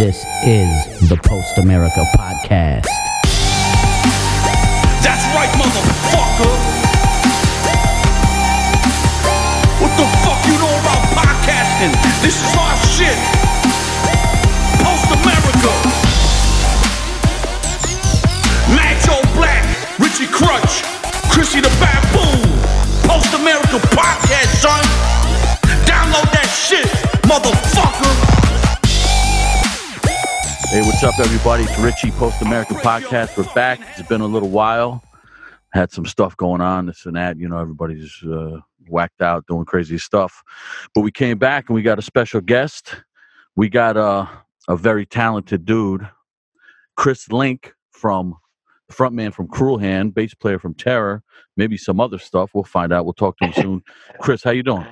This is the Post America Podcast. That's right, motherfucker. What the fuck you know about podcasting? This is our shit. Post America. Joe Black, Richie Crutch, Chrissy the Baboon. Post America Podcast, son. Download that shit, motherfucker. Hey, what's up, everybody? It's Richie, Post American Podcast. We're back. It's been a little while. Had some stuff going on, this and that. You know, everybody's uh, whacked out doing crazy stuff. But we came back and we got a special guest. We got uh, a very talented dude, Chris Link from the frontman from Cruel Hand, bass player from Terror, maybe some other stuff. We'll find out. We'll talk to him soon. Chris, how you doing?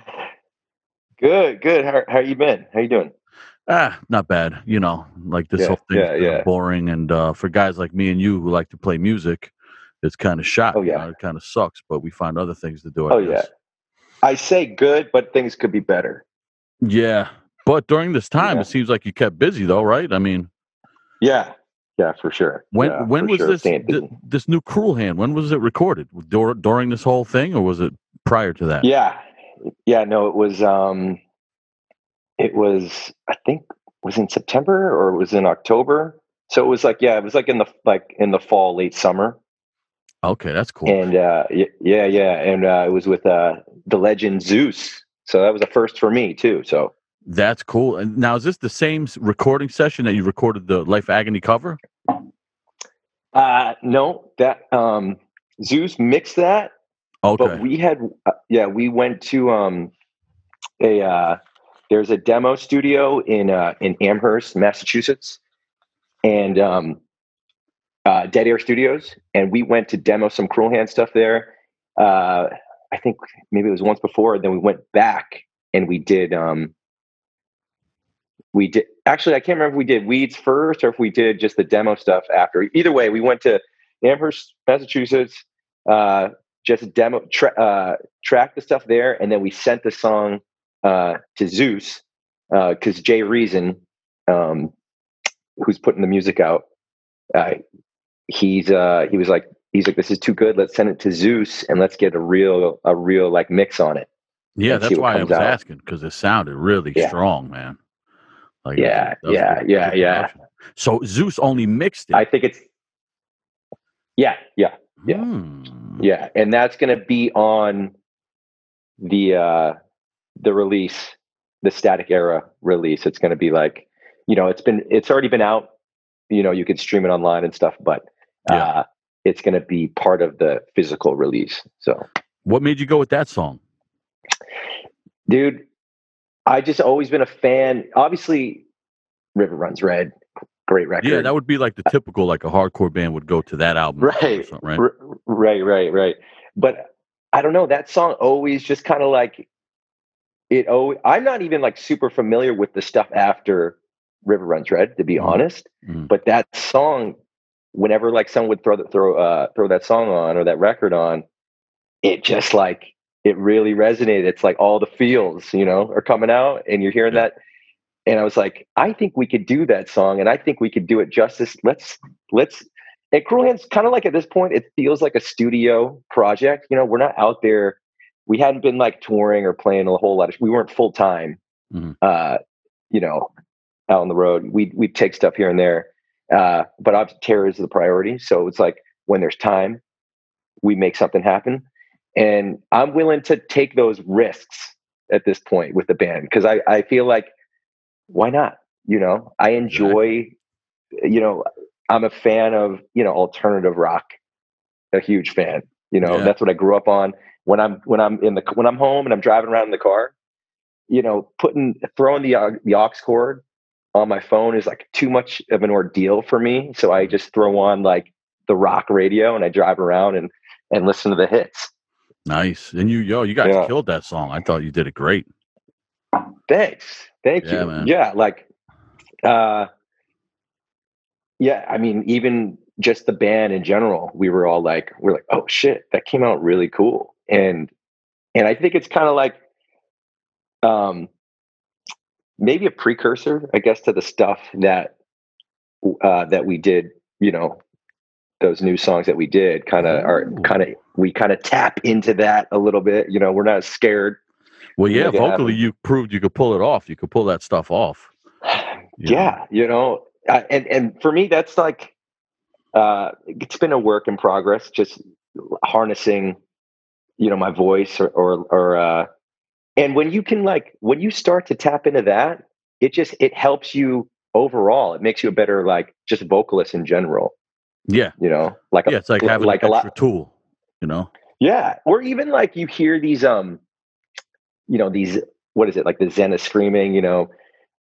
Good, good. How how you been? How you doing? Ah, not bad. You know, like this Yeah, whole thing yeah, yeah. boring, and uh, for guys like me and you who like to play music, it's kind of shot. Oh, you yeah. know, it kind of sucks, but we find other things to do. I Oh, yeah. I say good, but things could be better. yeah. But during this time, it seems like you kept busy, though, right? I mean, Yeah, yeah, for sure. when when was sure. this th- this new Cruel Hand? When was it recorded? Dur- during this whole thing, or was it prior to that? Yeah, yeah. No, it was. um It was. I think was in September or it was in October. So it was like yeah, it was like in the like in the fall, late summer, Okay, that's cool. and uh yeah, yeah, and uh it was with uh the legend Zeus. So that was a first for me too. So that's cool. And now, is this the same recording session that you recorded the Life Agony cover? uh no, that um Zeus mixed that Okay. but we had uh, yeah we went to um a uh there's a demo studio in uh in amherst massachusetts. And um uh dead air studios. And we went to demo some cruel hand stuff there uh i think maybe it was once before. Then we went back and we did um we did actually i can't remember if we did weeds first or if we did just the demo stuff after. Either way we went to amherst massachusetts uh just demo tra- uh, track the stuff there, and then we sent the song uh, to Zeus because Jay Reason, um, who's putting the music out, uh, he's uh, he was like he's like this is too good. Let's send it to Zeus and let's get a real a real like mix on it. Yeah, that's why I was out. asking because it sounded really Yeah. strong, man. Like, was- Yeah, that was yeah, yeah, yeah. So Zeus only mixed it. I think it's yeah, yeah, yeah. Hmm. Yeah, and that's going to be on the uh the release, the Static Era release. It's going to be like, you know, it's been it's already been out. You know, you can stream it online and stuff, but Yeah. uh it's going to be part of the physical release. So, What made you go with that song? dude, I just always been a fan. Obviously, River Runs Red, great record. Yeah, that would be like the typical like a hardcore band would go to that album, right, right? R- right, right, right. But I don't know. That song always just kind of like it. Oh, I'm not even like super familiar with the stuff after River Runs Red, to be Mhm. honest. Mhm. But that song, whenever like someone would throw that throw uh, throw that song on or that record on, it just like it really resonated. It's like all the feels, you know, are coming out, and you're hearing Yeah. that. And I was like, I think we could do that song, and I think we could do it justice. Let's let's. And Cruel Hands, kind of like at this point, it feels like a studio project. You know, we're not out there. We hadn't been like touring or playing a whole lot of. We weren't full time. Mhm. Uh, you know, out on the road. We we'd take stuff here and there, uh, but obviously terror is the priority. So it's like when there's time, we make something happen, and I'm willing to take those risks at this point with the band because I I feel like why not? You know, I enjoy. You know, I'm a fan of you know alternative rock, a huge fan. You know, Yeah. that's what I grew up on. When I'm when I'm in the when I'm home and I'm driving around in the car, you know, putting throwing the uh, the aux cord on my phone is like too much of an ordeal for me. So I just throw on like the rock radio and I drive around and and listen to the hits. Nice. And you, yo, you guys Yeah. killed that song. I thought you did it great. Thanks. Thank Yeah, you. man. Yeah, like uh yeah, I mean even just the band in general, we were all like we're like, "Oh shit, that came out really cool." And and I think it's kind of like um maybe a precursor, I guess, to the stuff that uh, that we did, you know, those new songs that we did kind of are kind of we kind of tap into that a little bit. You know, we're not scared. Well, yeah, vocally, you proved you could pull it off. You could pull that stuff off. you know? yeah you know uh, and and for me that's like uh it's been a work in progress just harnessing you know my voice or or, or uh and when you can like when you start to tap into that it just it helps you overall it makes you a better like just vocalist in general Yeah, you know like yeah. It's like having like an a extra lot tool. You know. yeah or even like you hear these um you know these what is it like the zen screaming you know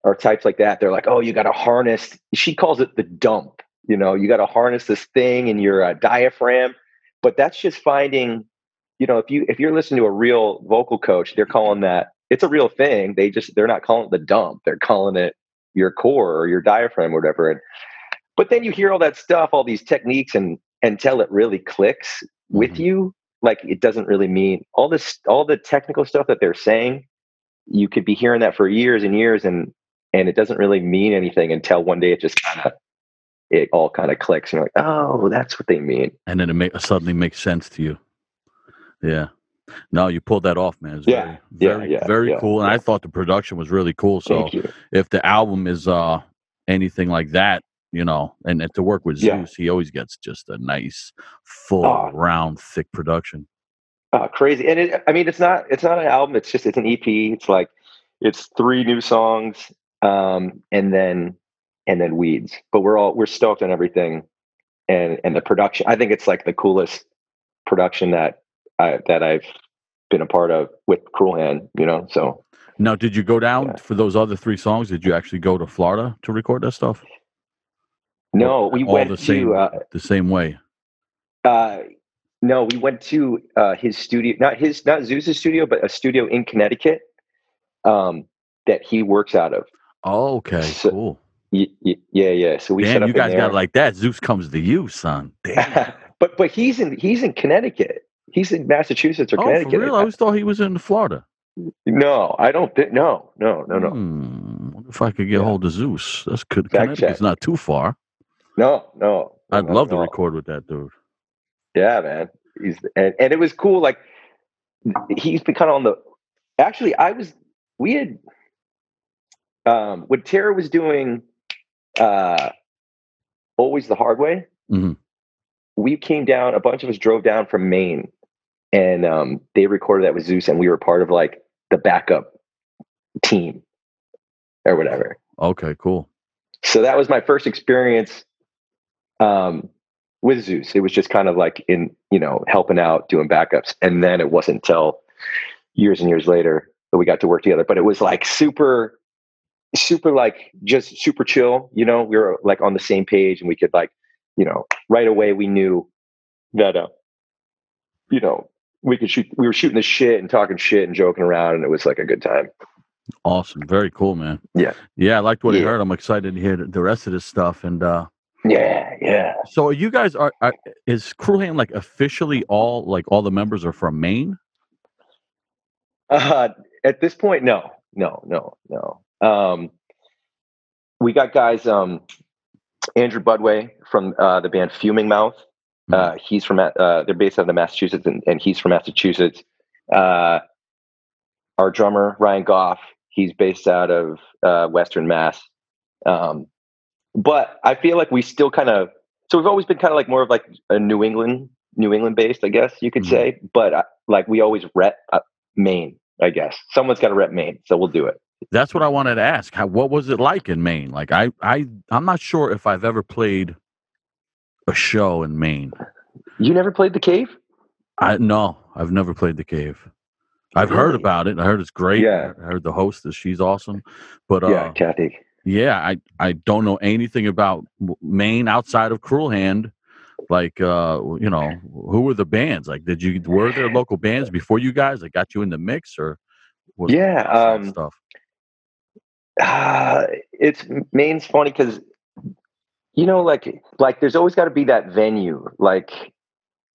or types like that they're like oh you got to harness she calls it the dump you know you got to harness this thing in your uh, diaphragm but that's just finding you know if you if you're listening to a real vocal coach they're calling that it's a real thing. They just they're not calling it the dump. They're calling it your core or your diaphragm or whatever. And but then you hear all that stuff all these techniques and until it really clicks with Mhm. you. Like it doesn't really mean all this all the technical stuff that they're saying you could be hearing that for years and years and and it doesn't really mean anything until one day it just kind of it all kind of clicks and you're like oh that's what they mean. And then it suddenly makes sense to you. Yeah. No, you pulled that off, man. It's Yeah, very, yeah, very, yeah, very yeah, cool. And I thought the production was really cool. So if the album is uh anything like that, you know, and, and to work with Yeah. Zeus, he always gets just a nice, full, Oh. round, thick production. oh, crazy and it, i mean it's not it's not an album it's just it's an ep it's like it's three new songs um and then and then weeds but we're all we're stoked on everything and and the production i think it's like the coolest production that i that i've been a part of with cruel hand you know so Now, did you go down Yeah. for those other three songs? Did you actually go to Florida to record that stuff? no we All went the same, to uh, the same way. uh no we went to uh his studio not his not zeus's studio but a studio in connecticut um that he works out of Oh, okay, so- cool. Y- y- yeah yeah so we set Damn, up you guys got it like that. Zeus comes to you, son. Damn. but but he's in he's in Connecticut. He's in Massachusetts or oh, Connecticut. for real? I always thought he was in Florida. no, I don't think. No, no, no, no, Hmm, wonder if I could get Yeah. hold of Zeus. That's good. Connecticut's check. not too far. no, no. I'd not love at to record with that dude. Yeah, man. He's and, and it was cool. Like he's been kind of on the. Actually, I was. We had. Um, when Terror was doing, uh, always the hard way. Mhm. We came down. A bunch of us drove down from Maine, and um, they recorded that with Zeus, and we were part of like the backup team, or whatever. Okay, cool. so that was my first experience um, with Zeus. It was just kind of like in, you know, helping out, doing backups. And then it wasn't until years and years later that we got to work together. But it was like super, super like just super chill. You know, we were like on the same page and we could like, you know, right away we knew that, uh, you know, we could shoot, we were shooting the shit and talking shit and joking around. And it was like a good time. Awesome. Very cool, man. Yeah. Yeah, I liked what I Yeah. heard. I'm excited to hear the- rest of this stuff. And uh Yeah. Yeah. so are you guys are, are is Cruel Hand like officially all like all the members are from Maine? Uh, at this point, no, no, no, no. Um, we got guys. Um, Andrew Budway from uh, the band Fuming Mouth. Uh, he's from uh, they're based out of Massachusetts, and, and he's from Massachusetts. Uh, our drummer Ryan Goff, he's based out of uh, Western Mass. Um, but I feel like we still kind of so we've always been kind of like more of like a New England, New England based, I guess you could Mhm. say. But uh, like we always rep uh, Maine, I guess someone's got to rep Maine, so we'll do it. That's what I wanted to ask. How what was it like in Maine? Like I I I'm not sure if I've ever played a show in Maine. You never played the cave? I no, I've never played the cave. I've heard about it. I heard it's great. Yeah. I heard the hostess, she's awesome. But uh yeah, Kathy. yeah, I I don't know anything about Maine outside of Cruel Hand. Like uh you know, who were the bands? Like did you were there local bands before you guys that got you in the mix or was Yeah, um, stuff? Uh, it's Maine's funny because you know, like like there's always got to be that venue, like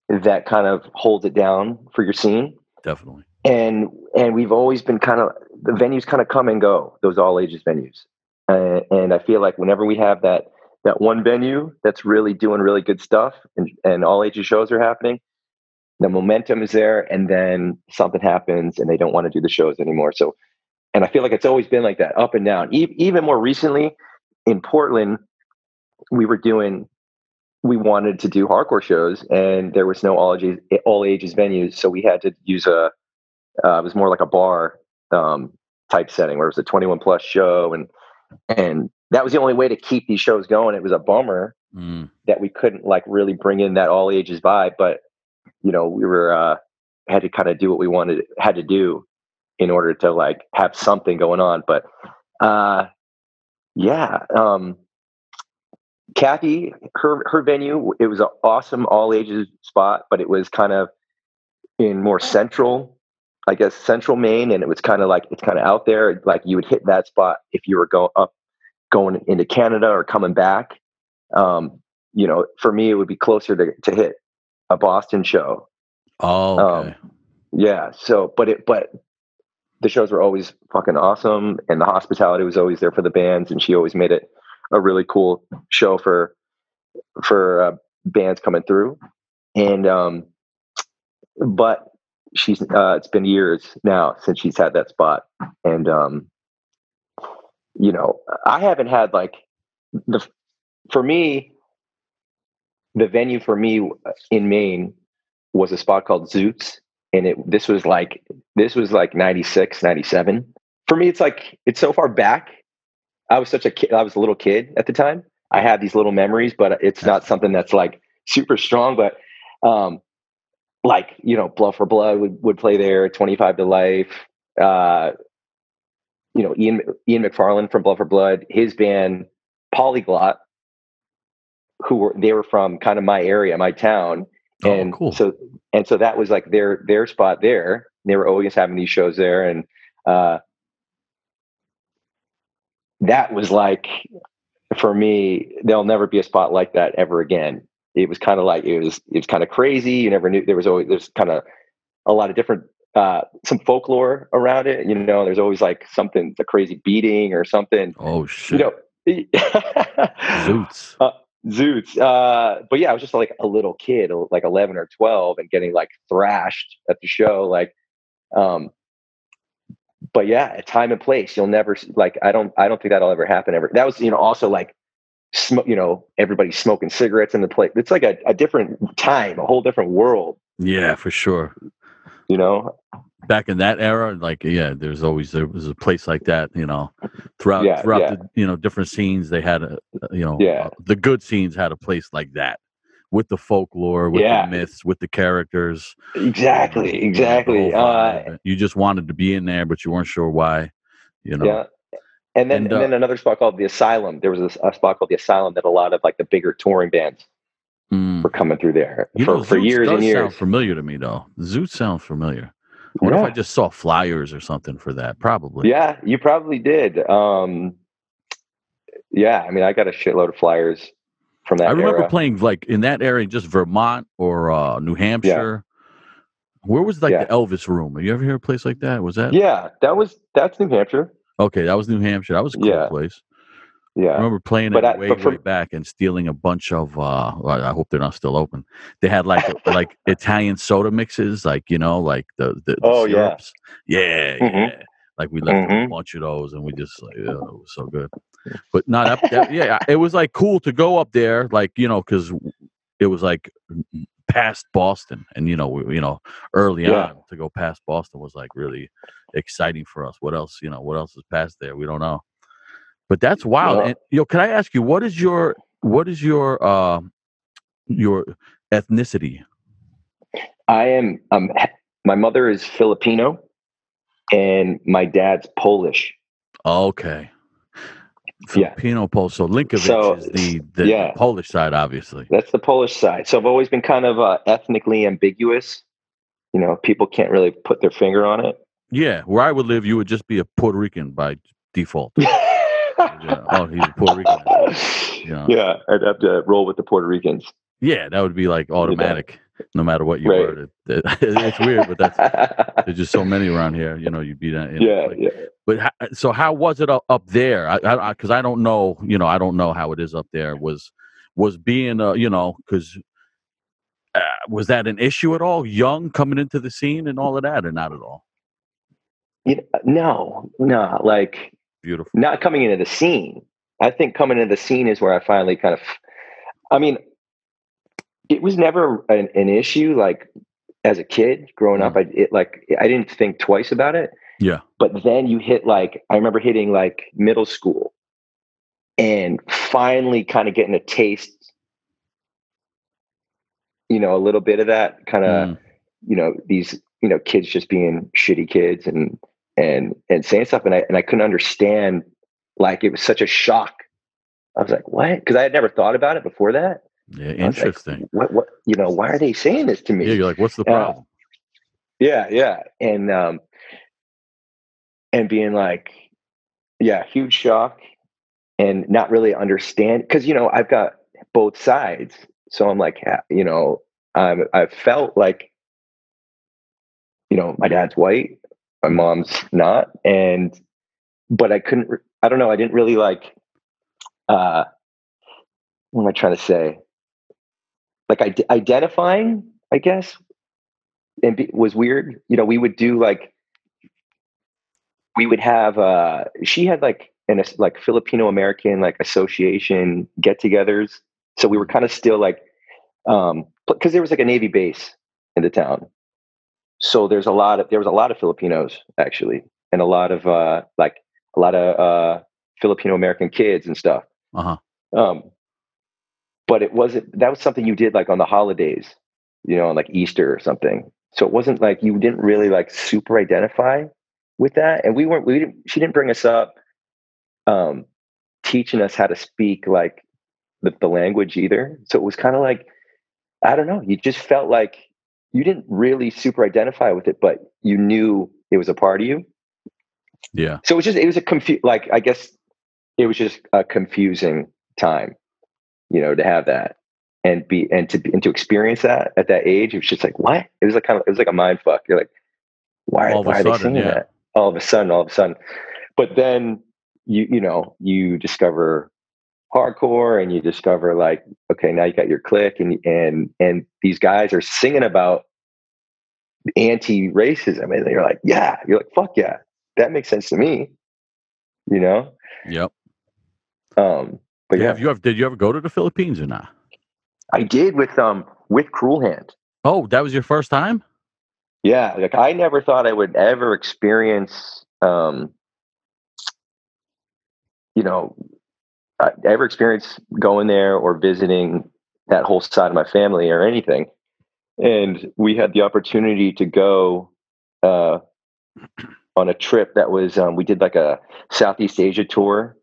that kind of holds it down for your scene. Definitely. and and we've always been kind of the venues kind of come and go those all ages venues uh, and i feel like whenever we have that that one venue that's really doing really good stuff and, and all ages shows are happening the momentum is there and then something happens and they don't want to do the shows anymore so and i feel like it's always been like that up and down e- even more recently in portland we were doing we wanted to do hardcore shows and there was no all ages all ages venues so we had to use a uh, it was more like a bar um, type setting where it was a 21 plus show and and that was the only way to keep these shows going it was a bummer Mm. that we couldn't like really bring in that all ages vibe but you know we were uh had to kind of do what we wanted had to do in order to like have something going on but uh yeah um kathy her her venue it was an awesome all ages spot but it was kind of in more central i guess central maine and it was kind of like it's kind of out there. Like you would hit that spot if you were going up going into canada or coming back. Um you know for me it would be closer to, to hit a boston show. Oh, Um, yeah. So, but it, but the shows were always fucking awesome, and the hospitality was always there for the bands, and she always made it a really cool show for for uh, bands coming through. And um, but she's uh, it's been years now since she's had that spot, and um, you know, I haven't had like the for me the venue for me in Maine was a spot called Zoots. And it this was like this was like 96, 97. For me, it's like it's so far back. I was such a kid, I was a little kid at the time. I have these little memories, but it's not something that's like super strong. But um like, you know, Blood for Blood would, would play there, 25 to Life. Uh you know, Ian Ian McFarland from Blood for Blood, his band Polyglot, who were they were from kind of my area, my town Oh, and cool. so and so that was like their their spot there they were always having these shows there and uh that was like for me there'll never be a spot like that ever again it was kind of like it was it was kind of crazy you never knew there was always there's kind of a lot of different uh some folklore around it you know there's always like something a crazy beating or something Oh shit. you know Zoots. Zoots. Uh, but yeah, I was just like a little kid, like 11 or 12 and getting like thrashed at the show. Like, um, but yeah, a time and place, you'll never like, I don't, I don't think that'll ever happen ever. That was, you know, also like, sm- you know, everybody's smoking cigarettes in the place. It's like a, a different time, a whole different world, Yeah, for sure. you know? Back in that era, like yeah, there's always there was a place like that, you know, throughout Yeah, throughout yeah. the you know different scenes they had a a- you know Yeah. uh, the good scenes had a place like that with the folklore, with Yeah. the myths, with the characters. Exactly. know, Exactly. Uh, you just wanted to be in there, but you weren't sure why. You know. Yeah. And then, And, and, uh, then another spot called the Asylum. There was a, a spot called the Asylum that a lot of like the bigger touring bands Mm. were coming through there You for, know, for years and years. Sound familiar to me though. Zoot sounds familiar. I wonder if I just saw flyers or something for that. Probably. Yeah, you probably did. Um, yeah, I mean, I got a shitload of flyers from that I remember era. playing like in that area, just Vermont or uh, New Hampshire. Where was like Yeah. the Elvis Room? Have you ever hear a place like that? Was that yeah, that was that's New Hampshire. okay? That was New Hampshire. That was a cool Yeah. place. Yeah, I remember playing But it I- way, for- way back and stealing a bunch of. uh I hope they're not still open. They had like like Italian soda mixes, like you know, like the the, the Oh, yeah. syrups. Yeah, Mhm. yeah. Like we left a Mhm. bunch of those, and we just like, yeah, it was so good. But not up. That, yeah, it was like cool to go up there, like you know, because it was like past Boston, and you know, we, you know, early Yeah. on to go past Boston was like really exciting for us. What else, you know, what else is past there? We don't know. But that's wild. Yeah. And you know, can I ask you what is your what is your uh, your ethnicity? I am. Um, my mother is Filipino, and my dad's Polish. Okay. Yeah. Filipino Polish. So Linkovich So, is the, the yeah. Polish side, obviously. That's the Polish side. So I've always been kind of uh, ethnically ambiguous. You know, people can't really put their finger on it. Yeah, where I would live, you would just be a Puerto Rican by default. Yeah. Oh, he's a Puerto Rican. Yeah. yeah, I'd have to roll with the Puerto Ricans. Yeah, that would be like automatic. No matter what you Right. were. It, it- it's weird, but that's there's just so many around here. You know, you'd be that. You know, yeah, like- yeah. But ho- so how was it up, there? I because I, 'cause I don't know. You know, I don't know how it is up there. Was was being a you know because uh, was that an issue at all? Young coming into the scene and all of that, or not at all? You know, no, no, like Beautiful. not coming into the scene. I think coming into the scene is where I finally kind of, I mean, it was never an, an issue. Like as a kid growing up, I it like I didn't think twice about it. Yeah. But then you hit like I remember hitting like middle school, and finally kind of getting a taste. You know, a little bit of that kind of Mm, you know these you know kids just being shitty kids and and and saying stuff and I and I couldn't understand like it was such a shock. I was like, what? Because I had never thought about it before that. Yeah, I was like, interesting. what what you know, why are they saying this to me? Yeah, you're like, what's the Uh, problem? Yeah, yeah. And um and being like, yeah, huge shock and not really understand because you know, I've got both sides. So I'm like, you know, I'm I felt like you know, my dad's white, my mom's not, and but I couldn't I don't know, I didn't really like uh what am I trying to say? Like ide- identifying, I guess, and be, was weird. You know, we would do like we would have uh she had like an like Filipino American like association get-togethers. So we were kind of still like um because there was like a Navy base in the town. So there's a lot of there was a lot of Filipinos actually and a lot of uh like a lot of uh Filipino American kids and stuff. Uh huh. Um, but it wasn't that was something you did like on the holidays, you know, on like Easter or something. So it wasn't like you didn't really like super identify with that. And we weren't we didn't she didn't bring us up um teaching us how to speak like the, the language either. So it was kind of like I don't know, you just felt like you didn't really super identify with it, but you knew it was a part of you. Yeah. So it was just it was a confu like I guess it was just a confusing time, you know, to have that and be and to and to experience that at that age. It was just like what? It was like kind of it was like a mind fuck. You're like, why, All of why are they saying yeah. that? All of a sudden, all of a sudden. But then you you know you discover hardcore and you discover like okay now you got your click and and and these guys are singing about anti-racism and you're like yeah you're like fuck yeah that makes sense to me you know Yep. um but yeah Have you ever? Did you ever go to the Philippines or not? i did with um with cruel hand Oh, that was your first time. yeah like i never thought i would ever experience um you know uh, ever experience going there or visiting that whole side of my family or anything and we had the opportunity to go uh on a trip that was um, we did like a southeast asia tour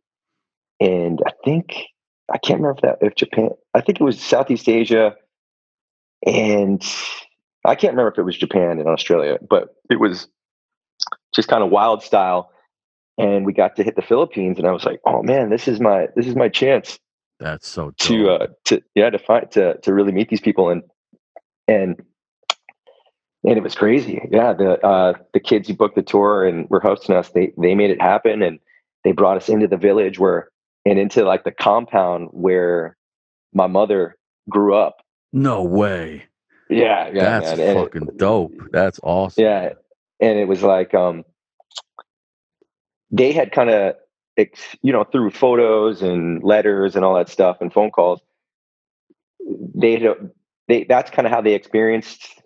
and i think i can't remember if that if japan i think it was southeast asia and i can't remember if it was japan and australia but it was just kind of wild style. And we got to hit the philippines and i was like oh man this is my this is my chance That's so to uh to yeah to find to to really meet these people. And and and it was crazy. Yeah the uh the kids who booked the tour and were hosting us they they made it happen and they brought us into the village where and into like the compound where my mother grew up no way. yeah yeah That's man. And it- fucking dope. That's awesome. yeah and it was like um they had kind of ex- you know through photos and letters and all that stuff and phone calls they they that's kind of how they experienced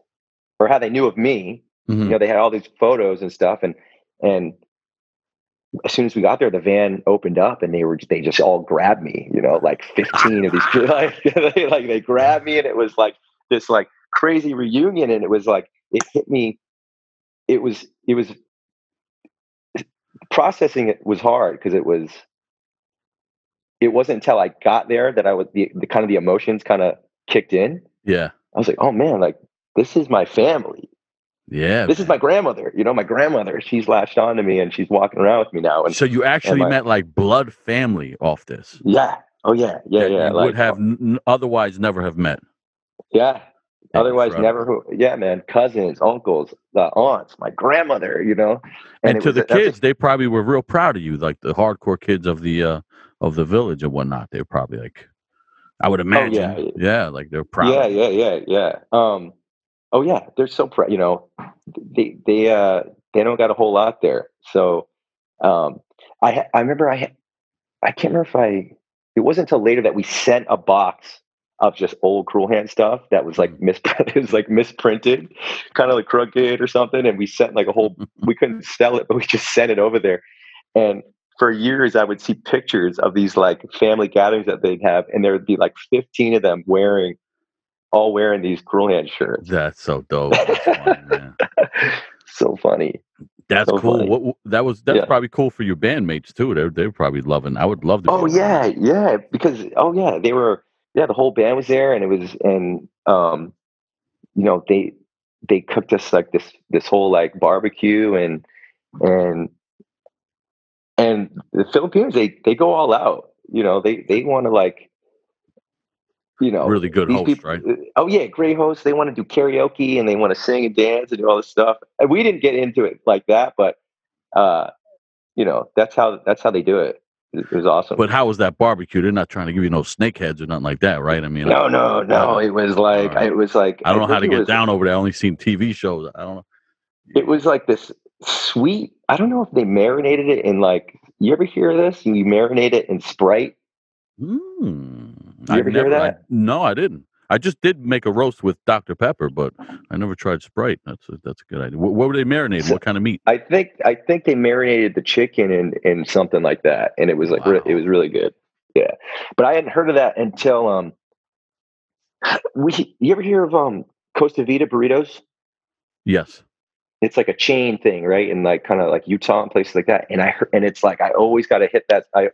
or how they knew of me Mhm. you know they had all these photos and stuff and and as soon as we got there the van opened up and they were they just all grabbed me you know like 15 of these kids like they like they grabbed me and it was like this like crazy reunion and it was like it hit me it was it was processing it was hard because it was it wasn't until I got there that I was the, the kind of the emotions kind of kicked in. Yeah. I was like, oh man, like this is my family. Yeah. This is my grandmother. You know, my grandmother. She's latched on to me and she's walking around with me now. And so you actually my- met like blood family off this. yeah, oh yeah, yeah, yeah. You like, would have n- otherwise never have met. yeah, Otherwise, Incredible. never. Who, yeah, man. Cousins, uncles, the aunts, my grandmother. You know, And, it to was the that's a- kids, they probably were real proud of you, like the hardcore kids of the uh of the village and whatnot. They were probably like, I would imagine, Oh, yeah. yeah, like they're proud. yeah, yeah, yeah, yeah. Um, oh yeah, they're so proud. You know, they they uh they don't got a whole lot there. So, um, I ha- I remember I ha- I can't remember if I it wasn't until later that we sent a box of just old cruel hand stuff that was like mis it was like misprinted, kind of like crooked or something, and we sent like a whole we couldn't sell it, but we just sent it over there. And for years, I would see pictures of these like family gatherings that they'd have, and there would be like 15 of them wearing, all wearing these cruel hand shirts. That's so dope. That's, funny, so funny. That's So cool. funny. What, that was that's Yeah. probably cool for your bandmates too. They're they're probably loving. I would love to. Oh yeah, yeah. Because oh yeah, they were yeah. The whole band was there, and it was and um, you know they they cooked us like this this whole like barbecue and and and the Filipinos they they go all out. You know they they want to like you know Really good host, people- right? Oh yeah, great hosts. They want to do karaoke and they want to sing and dance and do all this stuff. And we didn't get into it like that, but uh, you know that's how that's how they do it. It, was awesome. But how was that barbecue? They're not trying to give you no snakeheads or nothing like that, right? I mean, no, no, no. It was like Alright. it was like I don't know how to get was, down over there. I only seen TV shows. I don't know. It was like this sweet. I don't know if they marinated it in like. You ever hear of this? You marinate it in Sprite. Hmm. You I've ever hear never- I- that? no, I didn't. I just did make a roast with Dr Pepper, but I never tried Sprite. That's a, that's a good idea. What, what were they marinating? So- What kind of meat? I think I think they marinated the chicken in in something like that, and it was like re- it was really good. Yeah, but I hadn't heard of that until um. We you ever hear of um Costa Vida burritos? Yes. It's like a chain thing, right? And like kind of like Utah and places like that. And I heard, and it's like I always got to hit that. I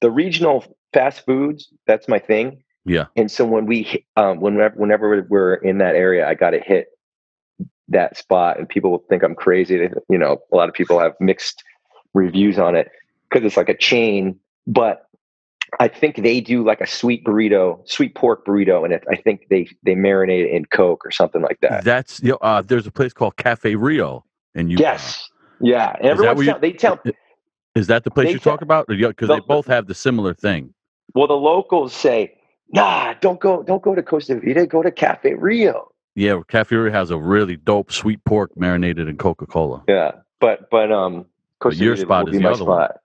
the regional fast foods. That's my thing. Yeah. And so when we um whenever whenever we're in that area, I got to hit that spot, and people will think I'm crazy. They- You know, a lot of people have mixed reviews on it because it's like a chain, but. I think they do like a sweet burrito, sweet pork burrito, and it, I think they they marinate it in Coke or something like that. That's you know, uh, there's a place called Cafe Rio, and you Yes, yeah. And Is that everyone they tell is that the place They you talk about? Because the- they both have the similar thing. Well, the locals say, "Nah, don't go, don't go to Costa Vida. Go to Cafe Rio." Yeah, Cafe Rio has a really dope sweet pork marinated in Coca Cola. Yeah, but but um, Costa your Vida spot will is be my other one. spot.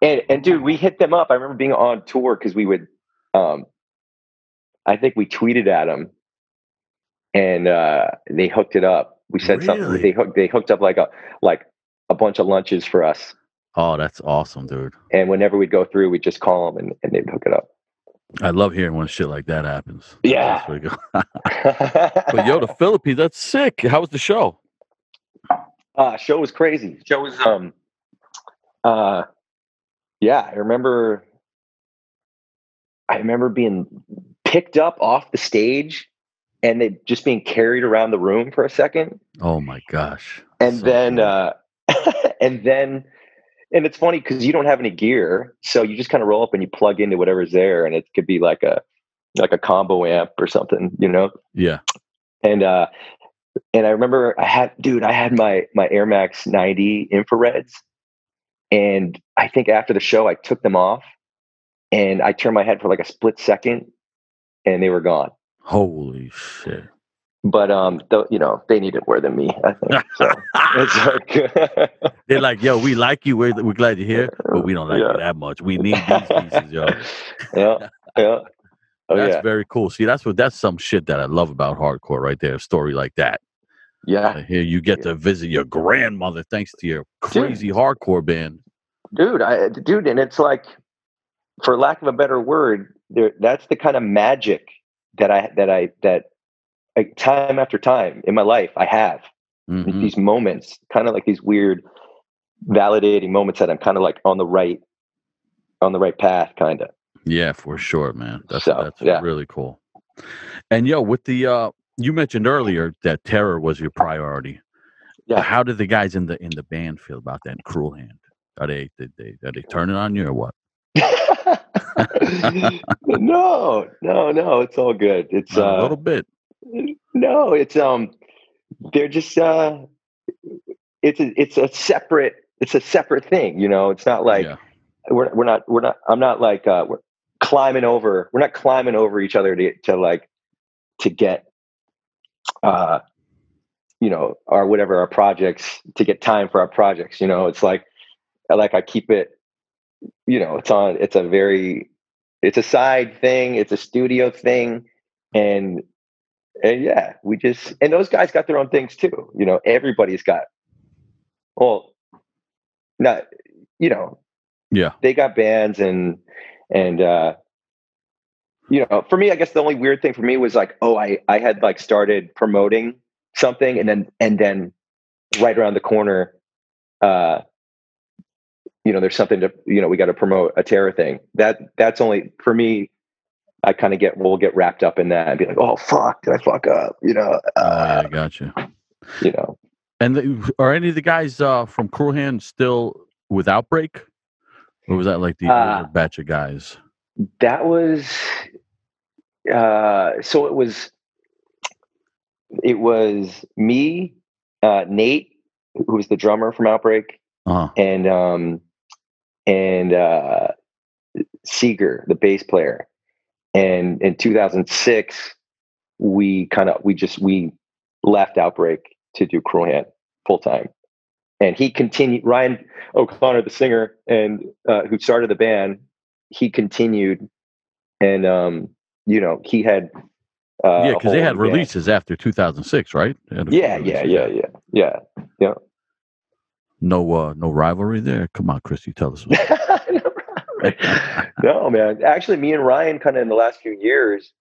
And and dude, we hit them up. I remember being on tour because we would, um, I think we tweeted at them, and uh, they hooked it up. We said something. They hooked they hooked up like a like a bunch of lunches for us. Oh, that's awesome, dude. And whenever we'd go through, we'd just call them and, and they'd hook it up. I love hearing when shit like that happens. Yeah. That's pretty good. but yo, the Philippines, that's sick. How was the show? Uh, show was crazy. Show was um, uh, yeah. I remember. I remember being picked up off the stage, and they just being carried around the room for a second, Oh my gosh. and So then, cool. uh, and then, and it's funny because you don't have any gear, so you just kind of roll up and you plug into whatever's there, and it could be like a like a combo amp or something, you know. yeah. and uh and I remember I had dude, I had my my Air Max 90 infrareds and I think after the show I took them off and I turned my head for like a split second and they were gone. Holy shit. But um you know, they need it more than me, I think. So it's like They're like, yo, we like you. We're, we're glad you're here, but we don't like Yeah. you that much. We need these pieces, yo. yeah. Yeah. Oh that's yeah. very cool. See, that's what that's some shit that I love about hardcore right there. A story like that. Yeah. Here you get to visit your grandmother thanks to your crazy hardcore band. dude I, dude and it's like for lack of a better word there that's the kind of magic that i that i that like time after time in my life i have Mhm. these moments kind of like these weird validating moments that i'm kind of like on the right on the right path kind of Yeah, for sure, man. That's So, that's yeah. really cool. And yo, with the uh you mentioned earlier that terror was your priority. Yeah. How did the guys in the in the band feel about that Cruel Hand? Are they did they are they turning on you or what? no no no it's all good it's a uh little bit. No, it's um, they're just uh, it's a it's a separate it's a separate thing. You know, it's not like yeah. we're we're not we're not I'm not like uh, we're climbing over we're not climbing over each other to to like to get uh you know our whatever our projects to get time for our projects you know it's like like I keep it you know it's on it's a very it's a side thing it's a studio thing and and yeah we just and those guys got their own things too you know everybody's got well not you know Yeah. they got bands and and uh you know for me i guess the only weird thing for me was like oh i i had like started promoting something and then and then right around the corner uh you know there's something to you know we got to promote a terror thing that that's only for me i kind of get we'll get wrapped up in that and be like oh fuck did i fuck up you know uh, yeah, gotcha. you know And the, are any of the guys uh, from Cruel Hand still with Outbreak? Or was that like the Uh, batch of guys? that was uh so it was it was me uh nate who was the drummer from outbreak Uh-huh. and um and uh seeger the bass player and in 2006 we kind of we just we left outbreak to do cruel hand full time and he continued ryan o'connor the singer and uh, who started the band he continued and um you know he had uh, yeah, because they had band. releases after 2006, right? They had a few yeah yeah yeah yeah yeah No, uh, no rivalry there. Come on, Christy, tell us. no, man. Actually, me and Ryan, kind of in the last few years,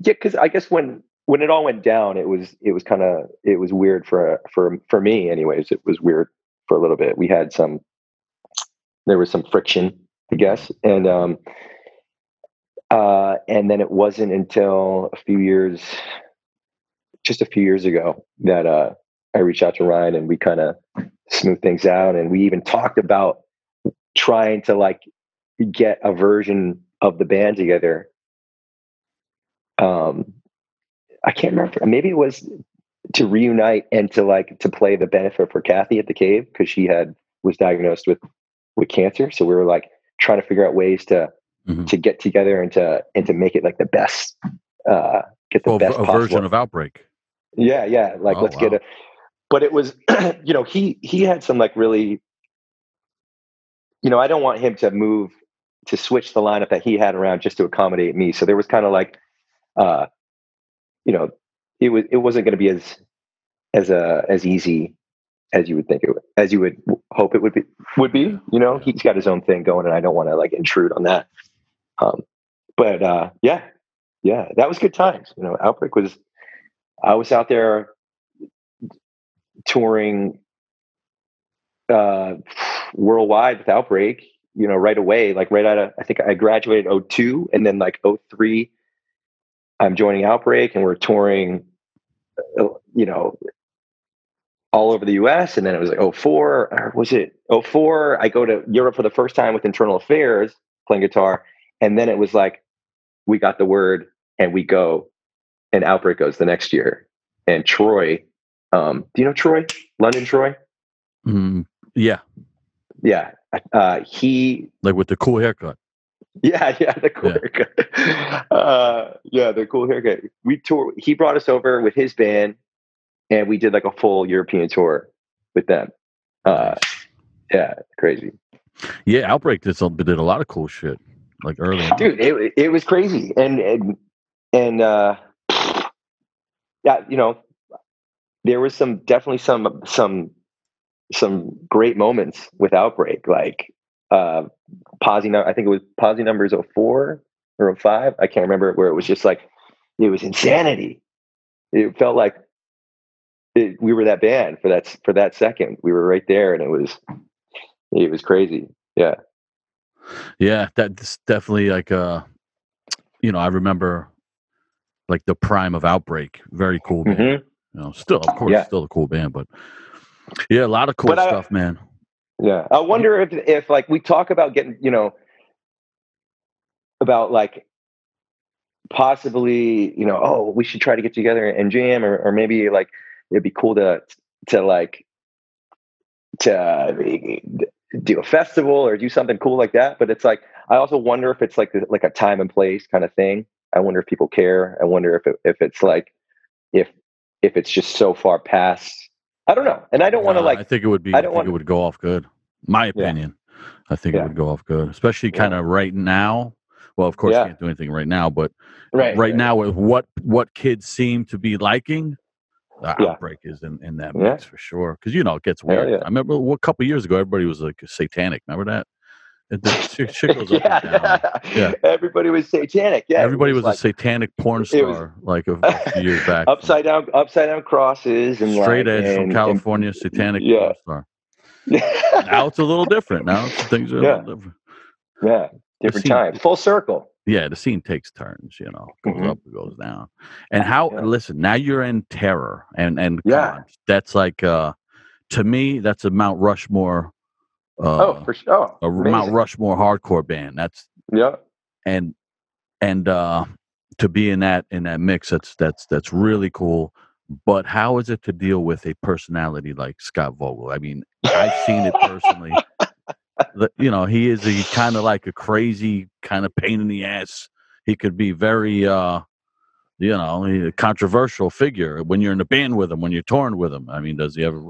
yeah, because I guess when when it all went down, it was it was kind of it was weird for for for me, anyways. It was weird for a little bit. We had some there was some friction, I guess, and um, uh, and then it wasn't until a few years, just a few years ago, that uh, I reached out to Ryan and we kind of smoothed things out, and we even talked about trying to like get a version of the band together. Um, I can't remember. Maybe it was to reunite and to like to play the benefit for Kathy at the cave because she had was diagnosed with with cancer. So we were like trying to figure out ways to Mhm. to get together and to and to make it like the best uh get the Oh, best a possible. version of Outbreak. Yeah, yeah. Like Oh, let's get wow. a but it was you know, he he had some like really you know, I don't want him to move to switch the lineup that he had around just to accommodate me. So there was kind of like uh you know, it was it wasn't gonna be as as uh as easy as you would think it would as you would hope it would be would be. You know, he's got his own thing going and I don't want to like intrude on that. Um but uh yeah, yeah, that was good times. You know, Outbreak was I was out there touring uh worldwide with outbreak you know right away like right out of i think i graduated 02 and then like 03 i'm joining outbreak and we're touring uh, you know all over the us and then it was like 04 or was it 04 i go to europe for the first time with internal affairs playing guitar and then it was like we got the word and we go and outbreak goes the next year. And troy um do you know troy? London troy? Mm, yeah, yeah uh he like with the cool haircut. yeah yeah the cool Yeah. haircut uh yeah the cool haircut we tour he brought us over with his band and we did like a full european tour with them uh yeah crazy Yeah, Outbreak did some, did a lot of cool shit. Like early, on. dude it, it was crazy and and and uh yeah you know there was some definitely some some some great moments with outbreak like uh Posi i think it was Posi Numbers 04 or 05 i can't remember where it was just like it was insanity it felt like it, we were that band for that for that second we were right there and it was it was crazy yeah Yeah, that's definitely like uh you know, I remember like the prime of Outbreak. Very cool band. Mhm. You know, still of course Yeah. still a cool band, but yeah, a lot of cool But I- stuff, man. Yeah. I wonder if if like we talk about getting, you know, about like possibly, you know, oh, we should try to get together and jam, or, or maybe like it'd be cool to to like to uh, do a festival or do something cool like that. But it's like I also wonder if it's like like a time and place kind of thing. I wonder if people care. I wonder if it, if it's like if if it's just so far past. I don't know, and I don't want to Uh, like. I think it would be. I I, don't think want- it would go off good. My Yeah. opinion. I think Yeah. it would go off good, especially Yeah. kind of right now. Well, of course, Yeah. you can't do anything right now, but right, right, now with what what kids seem to be liking, the Yeah. outbreak is in, in that Yeah. mix for sure. Because you know it gets weird. yeah. I remember a couple years ago, everybody was like satanic. Remember that? The shit, yeah, and. Yeah. everybody was satanic. Yeah, Everybody was, like a satanic porn it was- star like a, a few years back. upside down, upside down crosses and straight like, edge from and- California, satanic yeah. porn star. Now it's a little different. Now things are a Yeah. little different. yeah, different time, full circle. yeah, the scene takes turns, you know, goes Mhm. up, goes down. And how Yeah. listen, now you're in terror and and Yeah. Cons. that's like uh to me, that's a Mount Rushmore uh oh, for sure. Oh, a Mount. Rushmore hardcore band. That's Yeah, and and uh to be in that in that mix, that's that's that's really cool. But how is it to deal with a personality like Scott Vogel? I mean, I've seen it personally. You know, he is a kind of like a crazy kind of pain in the ass. He could be very, uh, you know, a controversial figure when you're in a band with him, when you're touring with him. I mean, does he ever,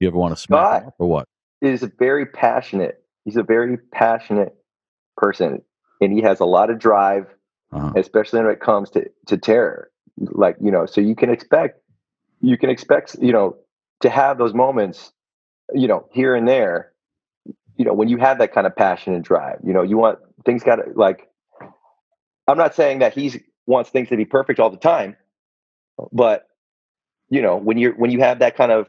you ever want to smack Scott- him or what? Is a very passionate. He's a very passionate person, and he has a lot of drive, Uh-huh. especially when it comes to to terror. Like you know, so you can expect you can expect you know to have those moments, you know, here and there. You know, when you have that kind of passion and drive, you know, you want things got to like. I'm not saying that he's wants things to be perfect all the time, but you know, when you're when you have that kind of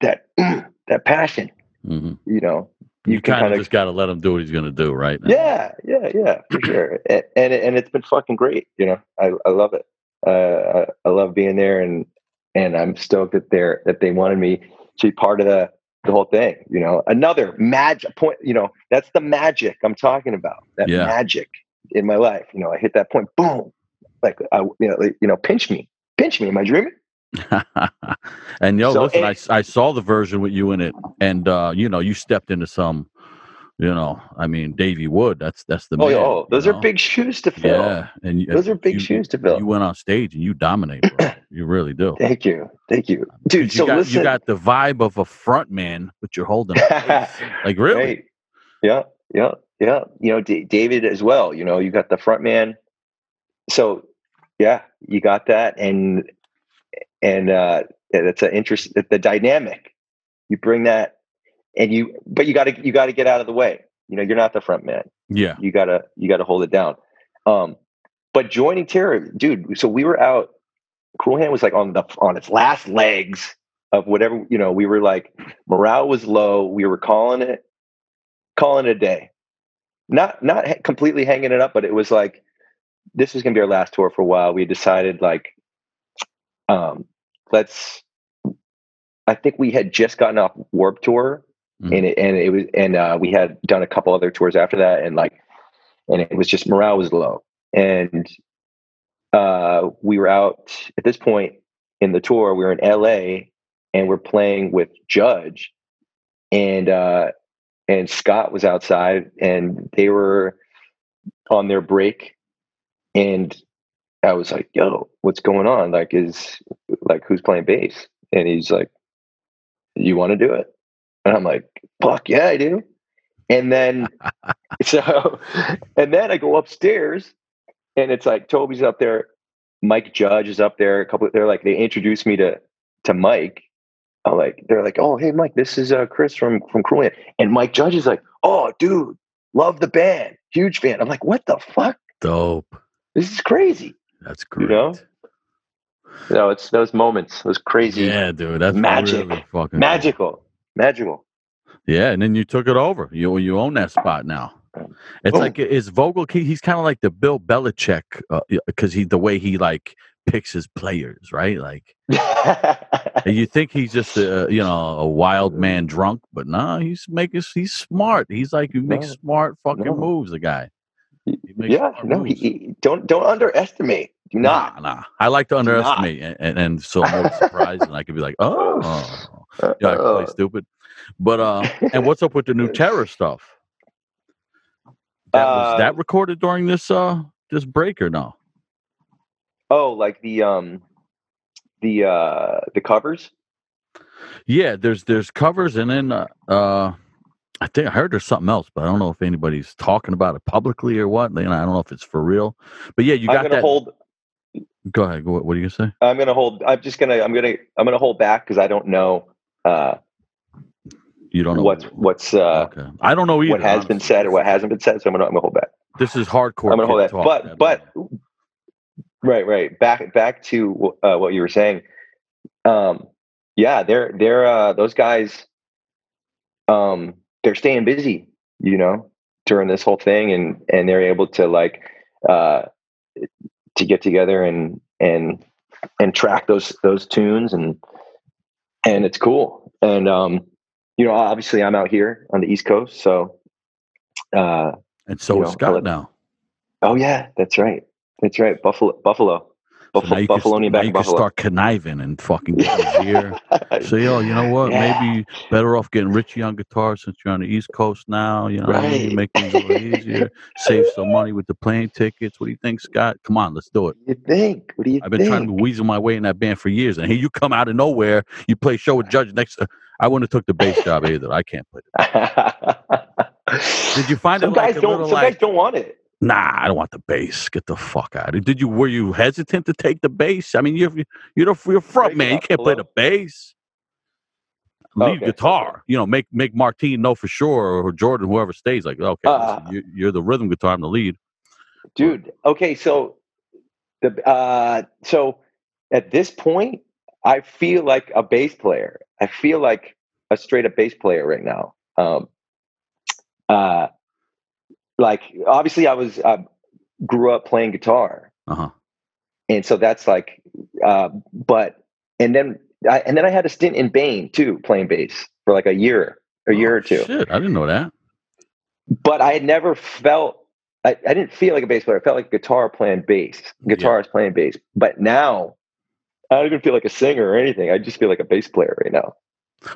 that that passion, hmm you know, You, you kind of just got to let him do what he's going to do, right? yeah, yeah, yeah, for sure. And and, and it's been fucking great. You know, I, I love it. Uh, I, I love being there, and and I'm stoked that they're that they wanted me to be part of the the whole thing. You know, another magic point. You know, that's the magic I'm talking about. That Yeah. magic in my life. You know, I hit that point. Boom. Like I, you know, like, you know, pinch me, pinch me. Am I dreaming? and yo, So listen, I, it- s- I saw the version with you in it, and uh, you know, you stepped into some, you know, I mean, Davey Wood. That's that's the Oh, man. oh, you those are know? big shoes to fill. Yeah, and Those are big you- shoes to fill. You went on stage and you dominate, bro. you really do. Thank you, thank you, dude. 'Cause So you got, listen, you got the vibe of a front man, but you're holding like really. Right. Yeah, yeah, yeah. You know, D- David as well. You know, you got the front man. So, yeah, you got that, and and uh, that's an interest. The dynamic. You bring that, and you, but you got to you got to get out of the way. You know, you're not the front man. Yeah, You gotta you gotta hold it down. Um, but joining Terror, dude. So we were out. Cruel Hand was like on the on its last legs of whatever you know. We were like morale was low. We were calling it calling it a day. Not not ha- completely hanging it up, but it was like this was gonna be our last tour for a while. We decided like, um, let's. I think we had just gotten off Warped Tour, Mhm. and it and it was and uh, we had done a couple other tours after that, and like, and it was just morale was low, and uh, we were out at this point in the tour. We were in L.A. and we're playing with Judge, and uh, and Scott was outside, and they were on their break, and I was like, "Yo, what's going on? Like, is like who's playing bass?" And he's like, "You want to do it?" And I'm like, "Fuck yeah, I do." And then so, and then I go upstairs, and it's like Toby's up there, Mike Judge is up there. A couple, they're like they introduced me to to Mike. I'm like, they're like, "Oh, hey, Mike, this is uh, Chris from from Cruel And Mike Judge is like, "Oh, dude, love the band, huge fan." I'm like, "What the fuck? dope. This is crazy." That's You great. know? You know, it's those moments, those crazy, Yeah, dude, that's Magic. really fucking cool. magical, magical. Yeah, and then you took it over. You you own that spot now. It's Boom. like is Vogel? He's kind of like the Bill Belichick uh, because he the way he like picks his players, right? Like you think he's just a you know a wild man drunk, but nah, he's making he's smart. He's like he makes No. smart fucking No. moves. The guy. Yeah, no, he- don't don't underestimate. Do not. Nah, nah. I like to underestimate, and, and, and so I'm surprised, and I could be like, oh, yeah, I can play Uh, stupid. But uh, and what's up with the new terror stuff? That was Uh, that recorded during this uh this break or no? oh, like the um, the uh, the covers. Yeah, there's there's covers, and then uh, uh I think I heard there's something else, but I don't know if anybody's talking about it publicly or what. You know, I don't know if it's for real. But yeah, you I'm got gonna that. hold. Go ahead. Go, what are you gonna say? I'm gonna hold. I'm just gonna. I'm gonna. I'm gonna hold back because I don't know uh, You don't know what's what's uh, okay. I don't know either. what has been said or what hasn't been said. So I'm gonna. I'm gonna hold back. This is hardcore. I'm gonna hold that. But but man. right right back back to uh, what you were saying. Um, yeah, they're they're uh, those guys. Um, they're staying busy, you know, during this whole thing, and and they're able to like uh, to get together and and and track those those tunes and and it's cool. And um, you know, obviously, I'm out here on the East Coast, so. Uh, and so you is know, Scott let- now. Oh yeah, that's right. That's right. Buffalo, Buffalo, Buffalo, now you can, Buffalo, now back you can Buffalo. start conniving and fucking get ear. Say, yo, you know what? Yeah. Maybe better off getting Richie on guitar since you're on the East Coast now. You know, what I mean? Make things a little easier. Save some money with the plane tickets. What do you think, Scott? Come on, let's do it. You think? What do you I've been think? trying to weasel my way in that band for years, and here you come out of nowhere. You play show with Judge next. To, I wouldn't have took the bass job either. I can't play. It. Did you find some it like guys a don't. Some like, guys don't want it. Nah, I don't want the bass. Get the fuck out of. Did you? Were you hesitant to take the bass? I mean, you're you're the you're front man. You can't play the bass. Leave Okay, guitar. You know, make make Martin know for sure, or Jordan, whoever stays. Like, okay, Uh, listen, you, you're the rhythm guitar. I'm the lead. dude. Okay, so the uh, so at this point, I feel like a bass player. I feel like a straight up bass player right now. Um, uh, like obviously, I was uh, grew up playing guitar, Uh huh. and so that's like, uh, but and then I, and then I had a stint in Bane too, playing bass for like a year, a year or two. Oh, Shit, I didn't know that. But I had never felt. I, I didn't feel like a bass player. I felt like a guitar playing bass, guitarist playing bass. But now, I don't even feel like a singer or anything. I just feel like a bass player right now.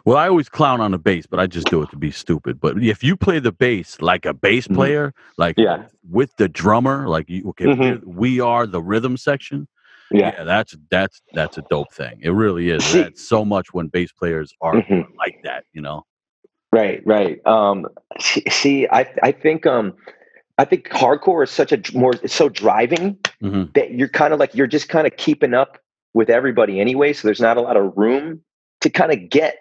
Well, I always clown on the bass, but I just do it to be stupid. But if you play the bass like a bass Mhm. player, like Yeah. with the drummer, like you, okay, Mhm. we're- the rhythm section. Yeah. that's that's that's a dope thing. It really is. That's so much when bass players are Mhm. like that. You know. Right, right. Um, see, I, I think, um, I think hardcore is such a more, it's so driving hmm that you're kind of like you're just kind of keeping up with everybody anyway. So there's not a lot of room to kind of get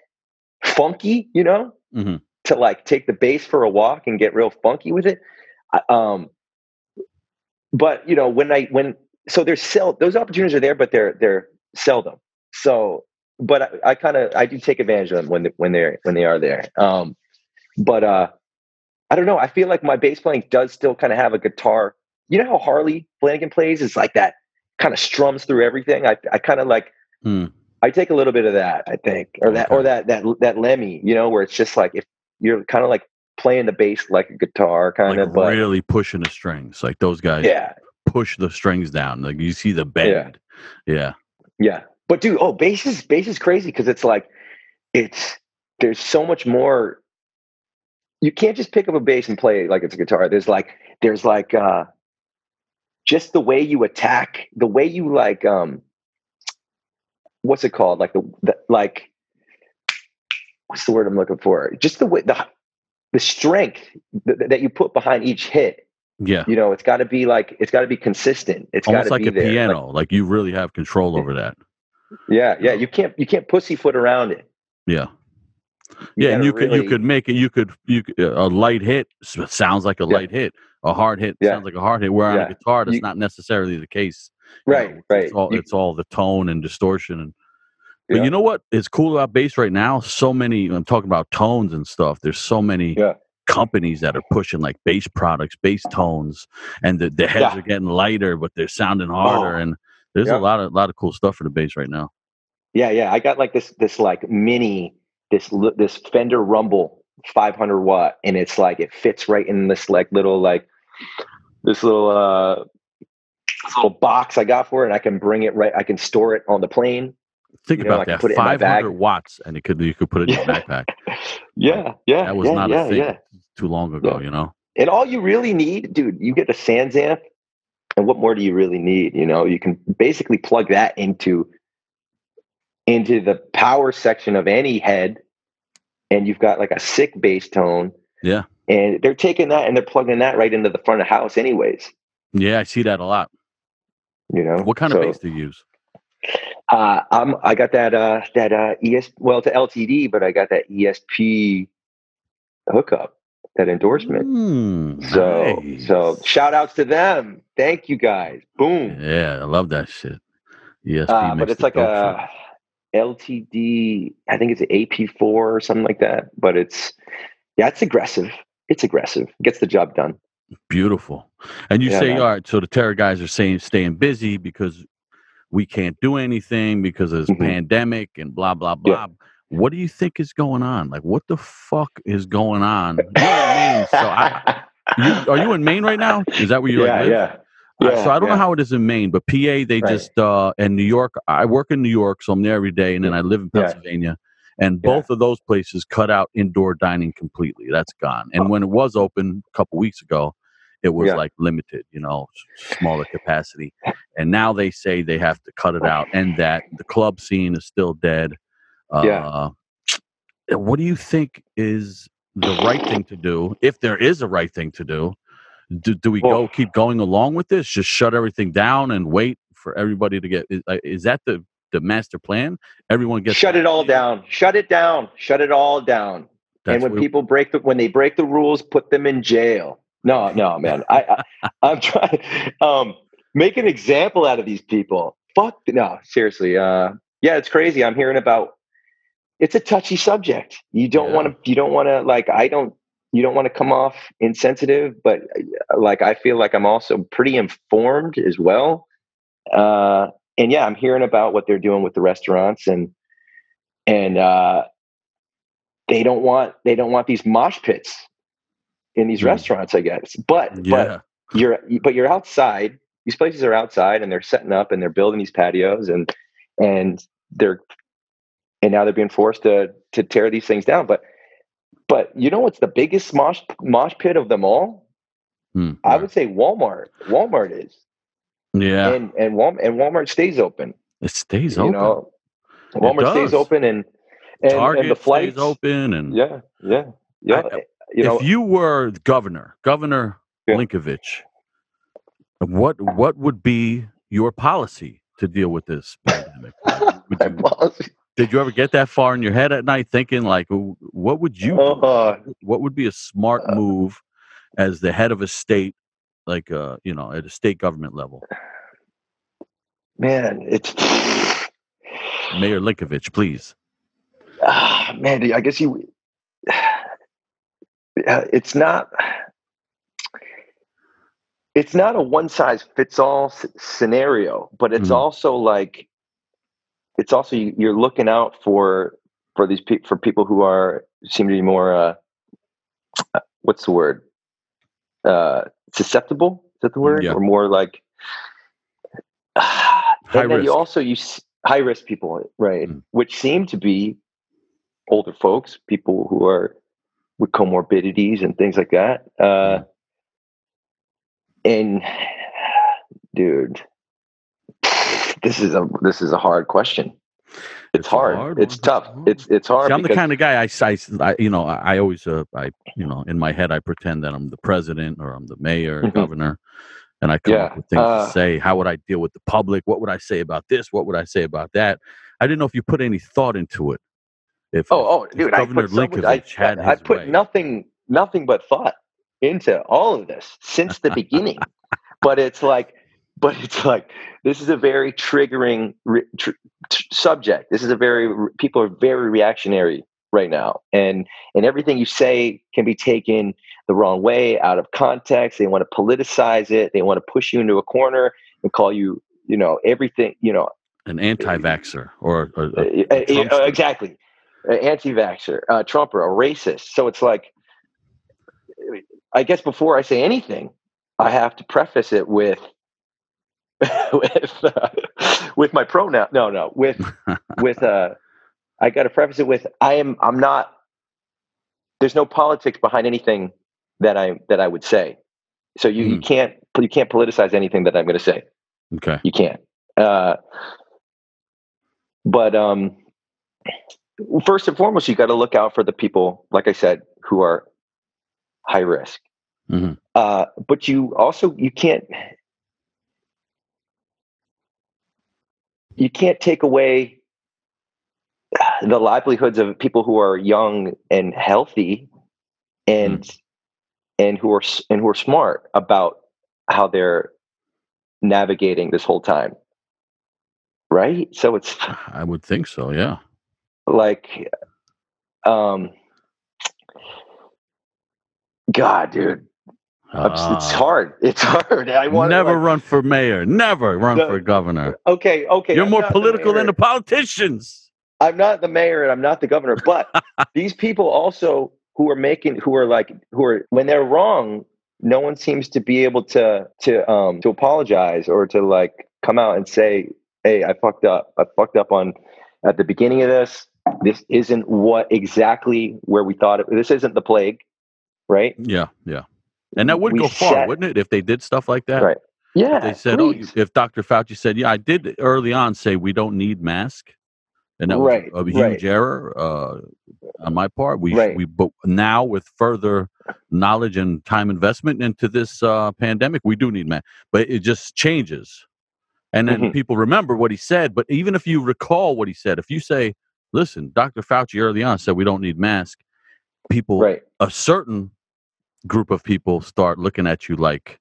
funky, you know, hmm to like take the bass for a walk and get real funky with it. Um, but you know, when I when so there's sell those opportunities are there, but they're they're seldom. So, but I, I kind of I do take advantage of them when when they're when they are there. Um, but uh, I don't know. I feel like my bass playing does still kind of have a guitar. You know how Harley Flanagan plays? It's like that kind of strums through everything. I I kind of like Hmm. I take a little bit of that, I think, or that, or Okay. that, that, that Lemmy, you know, where it's just like if you're kind of like playing the bass like a guitar, kind Like of, but really pushing the strings. Like those guys yeah, push the strings down. Like you see the bend. Yeah. yeah. But dude, oh, bass is bass is crazy because it's like it's there's so much more. You can't just pick up a bass and play it like it's a guitar. There's like there's like uh just the way you attack, the way you like um what's it called? Like the, the like what's the word I'm looking for? Just the way the the strength th- that you put behind each hit. Yeah. You know, it's got to be like it's got to be consistent. It's got Almost to like be a there. Piano. Like, you really have control over that. yeah, yeah. You can't you can't pussyfoot around it. Yeah. You yeah, and you could you could make it. You could you a light hit sounds like a Yeah. light hit. A hard hit Yeah. sounds like a hard hit. Where on a guitar, that's You- not necessarily the case. Right, know, right. It's all, it's all the tone and distortion and. But Yeah. you know what is cool about bass right now? So many. I'm talking about tones and stuff. There's so many Yeah. companies that are pushing like bass products, bass tones, and the, the heads are getting lighter, but they're sounding harder. Oh. And there's a lot of lot of cool stuff for the bass right now. yeah, yeah. I got like this this like mini this this Fender Rumble 500 watt, and it's like it fits right in this like little like this little uh, this little box I got for it, and I can bring it right. I can store it on the plane. Think You know, about that. put it in my Five bag. hundred watts, and it could you could put it in your backpack. Yeah, yeah, That was yeah, not yeah, a thing yeah. too long ago. You know. And all you really need, dude, you get a SansAmp, and what more do you really need? You know, you can basically plug that into into the power section of any head, and you've got like a sick bass tone. Yeah. And they're taking that and they're plugging that right into the front of the house, anyways. Yeah, I see that a lot. You know, What kind So, of bass do you use? Uh, I'm I got that uh that uh ES well it's LTD, but I got that ESP hookup, that endorsement. Mm, So nice. so shout outs to them. Thank you guys. Boom. yeah, I love that shit. ESP Uh, but it's like a LTD. I think it's an AP4 or something like that. But it's yeah, it's aggressive. It's aggressive. Gets the job done. Beautiful. And you Yeah, say, man. all right, so the terror guys are saying staying busy because we can't do anything because of this Mhm. pandemic and blah blah blah. What do you think is going on? Like, what the fuck is going on? You're in Maine, so I, you, are you in Maine right now? Is that where you yeah, yeah. Yeah, so I don't yeah. know how it is in Maine, but PA they Right. just uh and New York. I work in New York, so I'm there every day, and then I live in Yeah. Pennsylvania. And Yeah. both of those places cut out indoor dining completely. That's gone. And when it was open a couple weeks ago, it was Yeah. like limited, you know, smaller capacity. And now they say they have to cut it out, and that the club scene is still dead. Uh, Yeah. What do you think is the right thing to do, if there is a right thing to do? do, do we Well- go keep going along with this just shut everything down and wait for everybody to get is, uh, is that the the master plan everyone gets Shut it all down. Shut it down. Shut it all down. That's and when people break the when they break the rules, put them in jail. No, no, man. I, I I'm trying um make an example out of these people. Fuck no, seriously. Uh yeah, it's crazy. I'm hearing about it's a touchy subject. You don't Yeah. want to you don't want to like I don't you don't want to come off insensitive, but uh, like I feel like I'm also pretty informed as well. Uh and yeah, I'm hearing about what they're doing with the restaurants and and uh they don't want they don't want these mosh pits in these Hmm. restaurants, I guess. But yeah but you're but you're outside. These places are outside and they're setting up and they're building these patios and and they're and now they're being forced to to tear these things down. But but you know what's the biggest mosh mosh pit of them all? Hmm. I would say Walmart. Walmart is. yeah And and Walmart and Walmart stays open. it stays you open know. Walmart stays open and and, target and the flights open and Yeah, yeah. Yeah. I- you know if you were governor governor Yeah. linkovich what what would be your policy to deal with this pandemic my you- policy. did you ever get that far in your head at night thinking like what would you do? Uh, what would be a smart Uh, move as the head of a state like uh you know at a state government level man, it's mayor linkovich please ah, man. I guess you. Uh, It's not. It's not a one size fits all s- scenario, but it's Mhm. also like, it's also you- you're looking out for for these people for people who are seem to be more uh, uh, what's the word uh, susceptible is that the word Yeah. or more like High and then you also you high risk people right Mm. which seem to be older folks people who are with comorbidities and things like that uh and dude this is a this is a hard question. It's, It's hard, hard it's tough It's hard. it's it's hard See, I'm the kind of guy I, I you know I, I always uh, I you know in my head I pretend that I'm the president or I'm the mayor or Mhm. governor and I come up with things uh, to say. How would I deal with the public? What would I say about this? What would I say about that? I didn't know if you put any thought into it if Oh, oh, dude! I put, I, I his put nothing, nothing but thought into all of this since the beginning. but it's like, but it's like this is a very triggering re, tr, tr- subject. This is a very people are very reactionary right now, and and everything you say can be taken the wrong way, out of context. They want to politicize it. They want to push you into a corner and call you, you know, everything. You know, an eh, anti-vaxer or, or a uh, exactly. Anti-vaxxer, uh, Trumper, a racist. So it's like, I guess before I say anything, I have to preface it with with uh, with my pronoun. No, no, with with uh, I got to preface it with I am. I'm not. There's no politics behind anything that I that I would say. So you, you Mm. can't you can't politicize anything that I'm going to say. Okay. You can't. Uh, but um, first and foremost, you got to look out for the people, like I said, who are high risk. Mhm. Uh, but you also you can't you can't take away the livelihoods of people who are young and healthy and and who are and who are smart about how they're navigating this whole time right so it's I would think so. Yeah. Like um god dude I'm it's Ah. hard it's hard i want never like, run for mayor. Never run No, for governor. okay okay You're I'm more not the political than the politicians. i'm not the mayor and i'm not the governor but these people also who are making who are like who are when they're wrong no one seems to be able to to um to apologize or to like come out and say hey i fucked up i fucked up on at the beginning of this this isn't what exactly where we thought it this isn't the plague right Yeah, yeah. And that would We go far, set- wouldn't it, if they did stuff like that? Right. yeah They said, "Oh, if Dr. Fauci said, yeah, I did early on say we don't need mask," and that Right, was a huge right. error uh, on my part. We Right. we but now with further knowledge and time investment into this uh, pandemic, we do need mask, but it just changes. And then Mhm. people remember what he said. But even if you recall what he said, if you say, "Listen, Dr. Fauci early on said we don't need masks. people right a certain group of people start looking at you like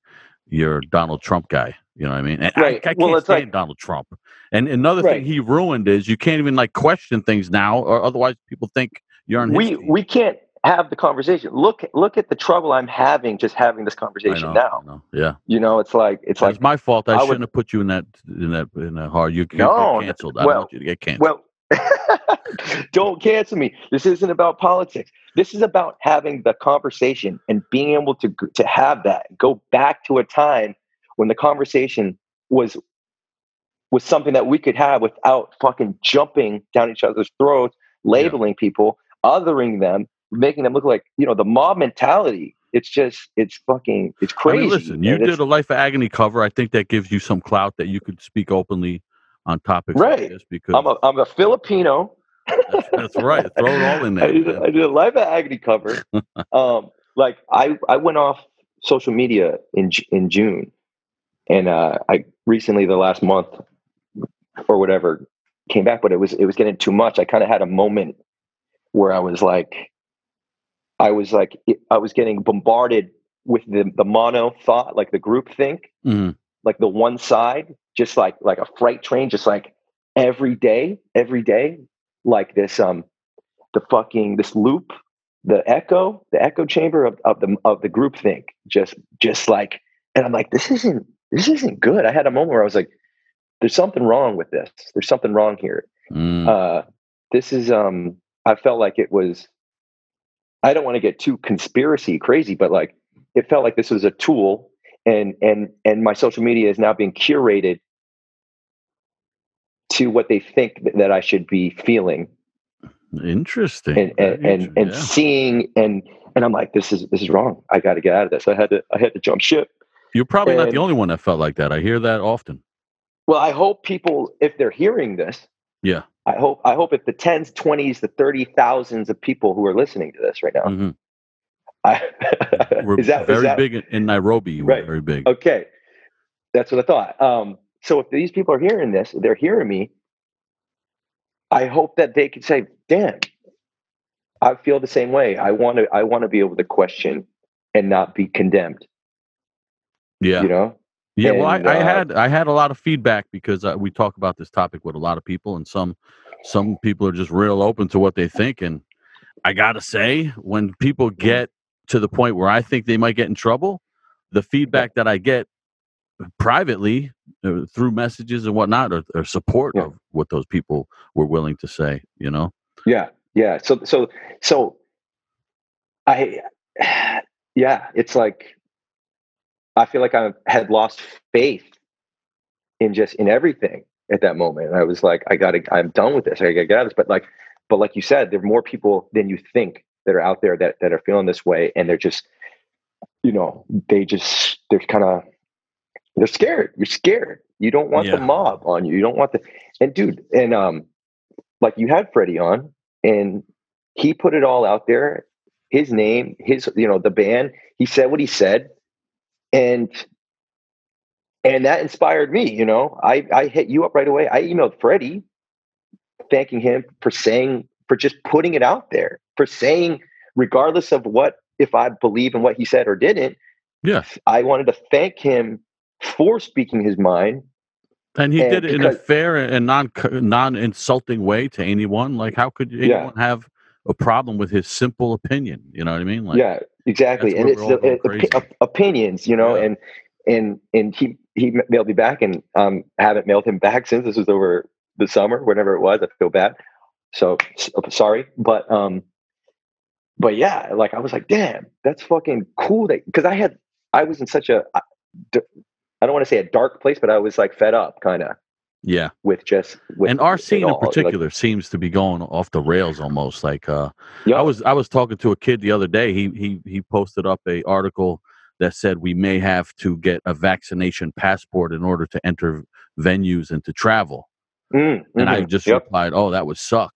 you're Donald Trump guy. You know what I mean? And Right. I, I Well, can't it's stand like- Donald Trump. And another Right. thing he ruined is you can't even like question things now, or otherwise people think you're on his we team. we can't have the conversation look look at the trouble i'm having just having this conversation know, now. Yeah, you know it's like it's it's like my fault. I, I shouldn't have put you in that in that in that hard. You No, get canceled. I well- don't want you to get canceled. Well, don't cancel me. This isn't about politics. This is about having the conversation and being able to to have that. Go back to a time when the conversation was was something that we could have without fucking jumping down each other's throats, labeling people, othering them, making them look like you know the mob mentality. It's just it's fucking it's I crazy. mean, listen, you did a life of agony cover. I think that gives you some clout that you could speak openly on topics like Right. this because I'm a I'm a Filipino. that's, that's right. Throw it all in I there. did, man. I did a live at agony cover. um, like I, I went off social media in in June, and uh, I recently the last month or whatever came back, but it was it was getting too much. I kind of had a moment where I was like, I was like, I was getting bombarded with the the mono thought, like the group think, Mhm. like the one side, just like like a freight train, just like every day, every day, like this um the fucking this loop, the echo, the echo chamber of, of the of the group think, just just like and I'm like, this isn't this isn't good. I had a moment where I was like, there's something wrong with this. There's something wrong here. Mm. Uh this is um I felt like it was I don't want to get too conspiracy crazy, but like it felt like this was a tool and and and my social media is now being curated to what they think that I should be feeling Interesting. and and and, and yeah. seeing and and I'm like this is this is wrong. I got to get out of this. I had to I had to jump ship. You're probably not the only one that felt like that. I hear that often. Well, I hope people if they're hearing this, Yeah. I hope I hope if the tens, twenties, the thirty thousands of people who are listening to this right now, mm-hmm. I, We're is that very is that, big in- in Nairobi. Right. very big. Okay, that's what I thought. Um, so if these people are hearing this, they're hearing me. I hope that they can say, "Damn, I feel the same way. I want to. I want to be able to question and not be condemned." Yeah. You know, Yeah, well, I, And, I uh, had I had a lot of feedback because uh, we talk about this topic with a lot of people, and some some people are just real open to what they think. And I gotta say, when people Mm-hmm. get to the point where I think they might get in trouble, the feedback that I get privately uh, through messages and whatnot or, are support Yeah. of what those people were willing to say. You know, Yeah, yeah. So so so I yeah, it's like I feel like I had lost faith in just in everything at that moment. I was like, I gotta, I'm done with this. I gotta get out of this. But like, but like you said, there are more people than you think that are out there that that are feeling this way, and they're just, you know, they just they're kind of they're scared. You're scared. You don't want Yeah. the mob on you. You don't want the and dude and um, like you had Freddie on, and he put it all out there. His name, his you know the band. He said what he said, and and that inspired me. You know, I I hit you up right away. I emailed Freddie, thanking him for saying for just putting it out there, for saying regardless of what if I believe in what he said or didn't. Yeah. I wanted to thank him for speaking his mind. And he And did it in a fair and non non insulting way to anyone. Like, how could Yeah. have a problem with his simple opinion? You know what I mean? Like, yeah, exactly. And it's the crazy. op- opinions, you know, Yeah. and and and he he mailed me back, and um haven't mailed him back since this was over the summer, whenever it was. I feel bad, so uh, sorry, but um, but yeah, like I was like, damn, that's fucking cool. That because I had I was in such a I I don't want to say a dark place, but I was like fed up, kind of yeah. with just with and our scene in all. Like, particular seems to be going off the rails almost. Like, uh, yeah, I was I was talking to a kid the other day. He he he posted up a article that said we may have to get a vaccination passport in order to enter venues and to travel. Mm, And I mhm, just yep. replied, "Oh, that would suck."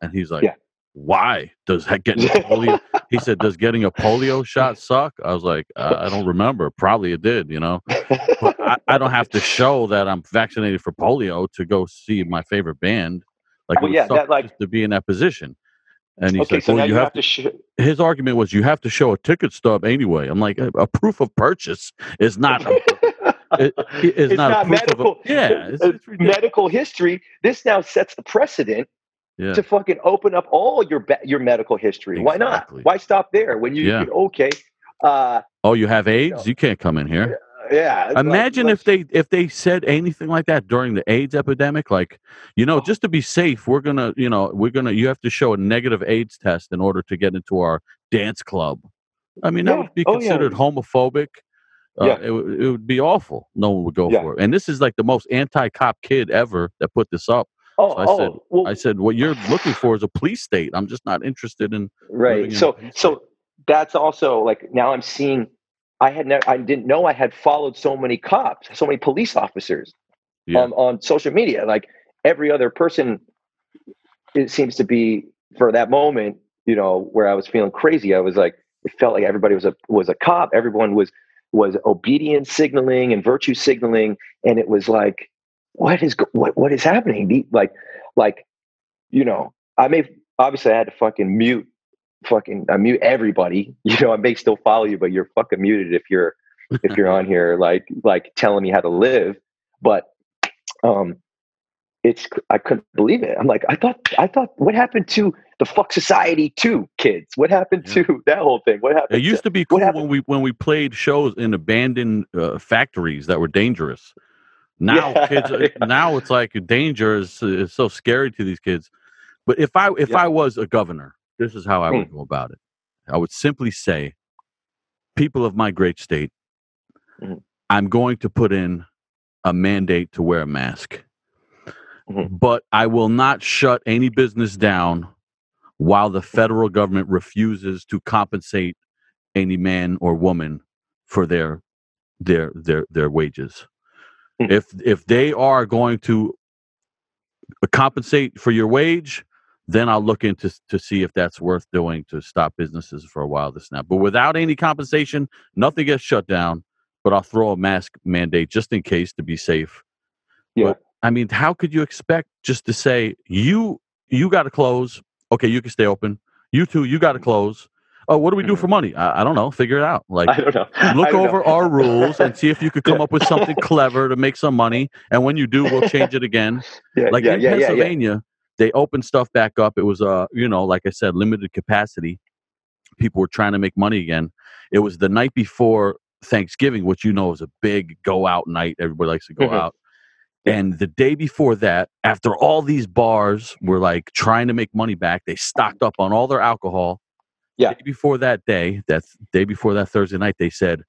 And he's like, Yeah. "Why does that getting polio?" he said, "Does getting a polio shot suck?" I was like, I, "I don't remember. Probably it did. You know, but I, I don't have to show that I'm vaccinated for polio to go see my favorite band. Like, Well, yeah, that, like- just to be in that position." And he's okay, like, so "Well, now you have to. sh- his argument was you have to show a ticket stub anyway. I'm like, a, a proof of purchase is not a, it- it is It's not, not medical. of a, yeah, it's, uh, it's medical history. This now sets the precedent Yeah. to fucking open up all your ba- your medical history. Why not? Why stop there when you Yeah. could okay? Uh, Oh, you have AIDS? You can't come in here. yeah. like- Imagine like- if they if they said anything like that during the AIDS epidemic, like, you know, Oh. just to be safe, we're gonna, you know, we're gonna you have to show a negative AIDS test in order to get into our dance club. I mean, that would be Oh, considered homophobic. Uh, Yeah. it, would- it would be awful. No one would go Yeah. for it. And this is like the most anti-cop kid ever that put this up. Oh, So I oh, said, well, I said, what you're looking for is a police state. I'm just not interested in. right. in So so that's also like now I'm seeing. I had never. I didn't know I had followed so many cops, so many police officers Yeah. on on social media. Like every other person, it seems to be for that moment. You know, where I was feeling crazy. I was like, it felt like everybody was a was a cop. Everyone was was obedience signaling and virtue signaling, and it was like, what is what what is happening? Like like, you know, I may obviously I had to fucking mute fucking I mute everybody. You know, I may still follow you, but you're fucking muted if you're if you're on here like like telling me how to live. But um it's I couldn't believe it. I'm like, I thought I thought what happened to the fuck society too, kids? What happened Yeah. to that whole thing? What happened It used to be cool when we when we played shows in abandoned uh, factories that were dangerous. Now Yeah, kids, uh, yeah. now it's like danger is, is so scary to these kids. But if I if Yeah. Hmm. I was a governor, this is how I would go about it. I would simply say, people of my great state, Mhm. I'm going to put in a mandate to wear a mask, Mhm. but I will not shut any business down while the federal government refuses to compensate any man or woman for their their their their wages. Mhm. If if they are going to compensate for your wage, then I'll look into to see if that's worth doing to stop businesses for a while this now. But without any compensation, nothing gets shut down. But I'll throw a mask mandate just in case to be safe. Yeah. But, I mean, how could you expect just to say you you got to close? Okay, you can stay open. You too, you got to close. Oh, what do we do for money? I, I don't know. Figure it out. Like I don't know. Look don't know. over our rules and see if you could come Yeah. up with something clever to make some money. And when you do, we'll change it again. Yeah, Like yeah, in. Pennsylvania, they opened stuff back up. It was uh, you know, like I said, limited capacity. People were trying to make money again. It was the night before Thanksgiving, which you know is a big go out night. Everybody likes to go Mhm. out. And the day before that, after all these bars were like trying to make money back, they stocked up on all their alcohol. Yeah. Day before that day, that day before that Thursday night, they said,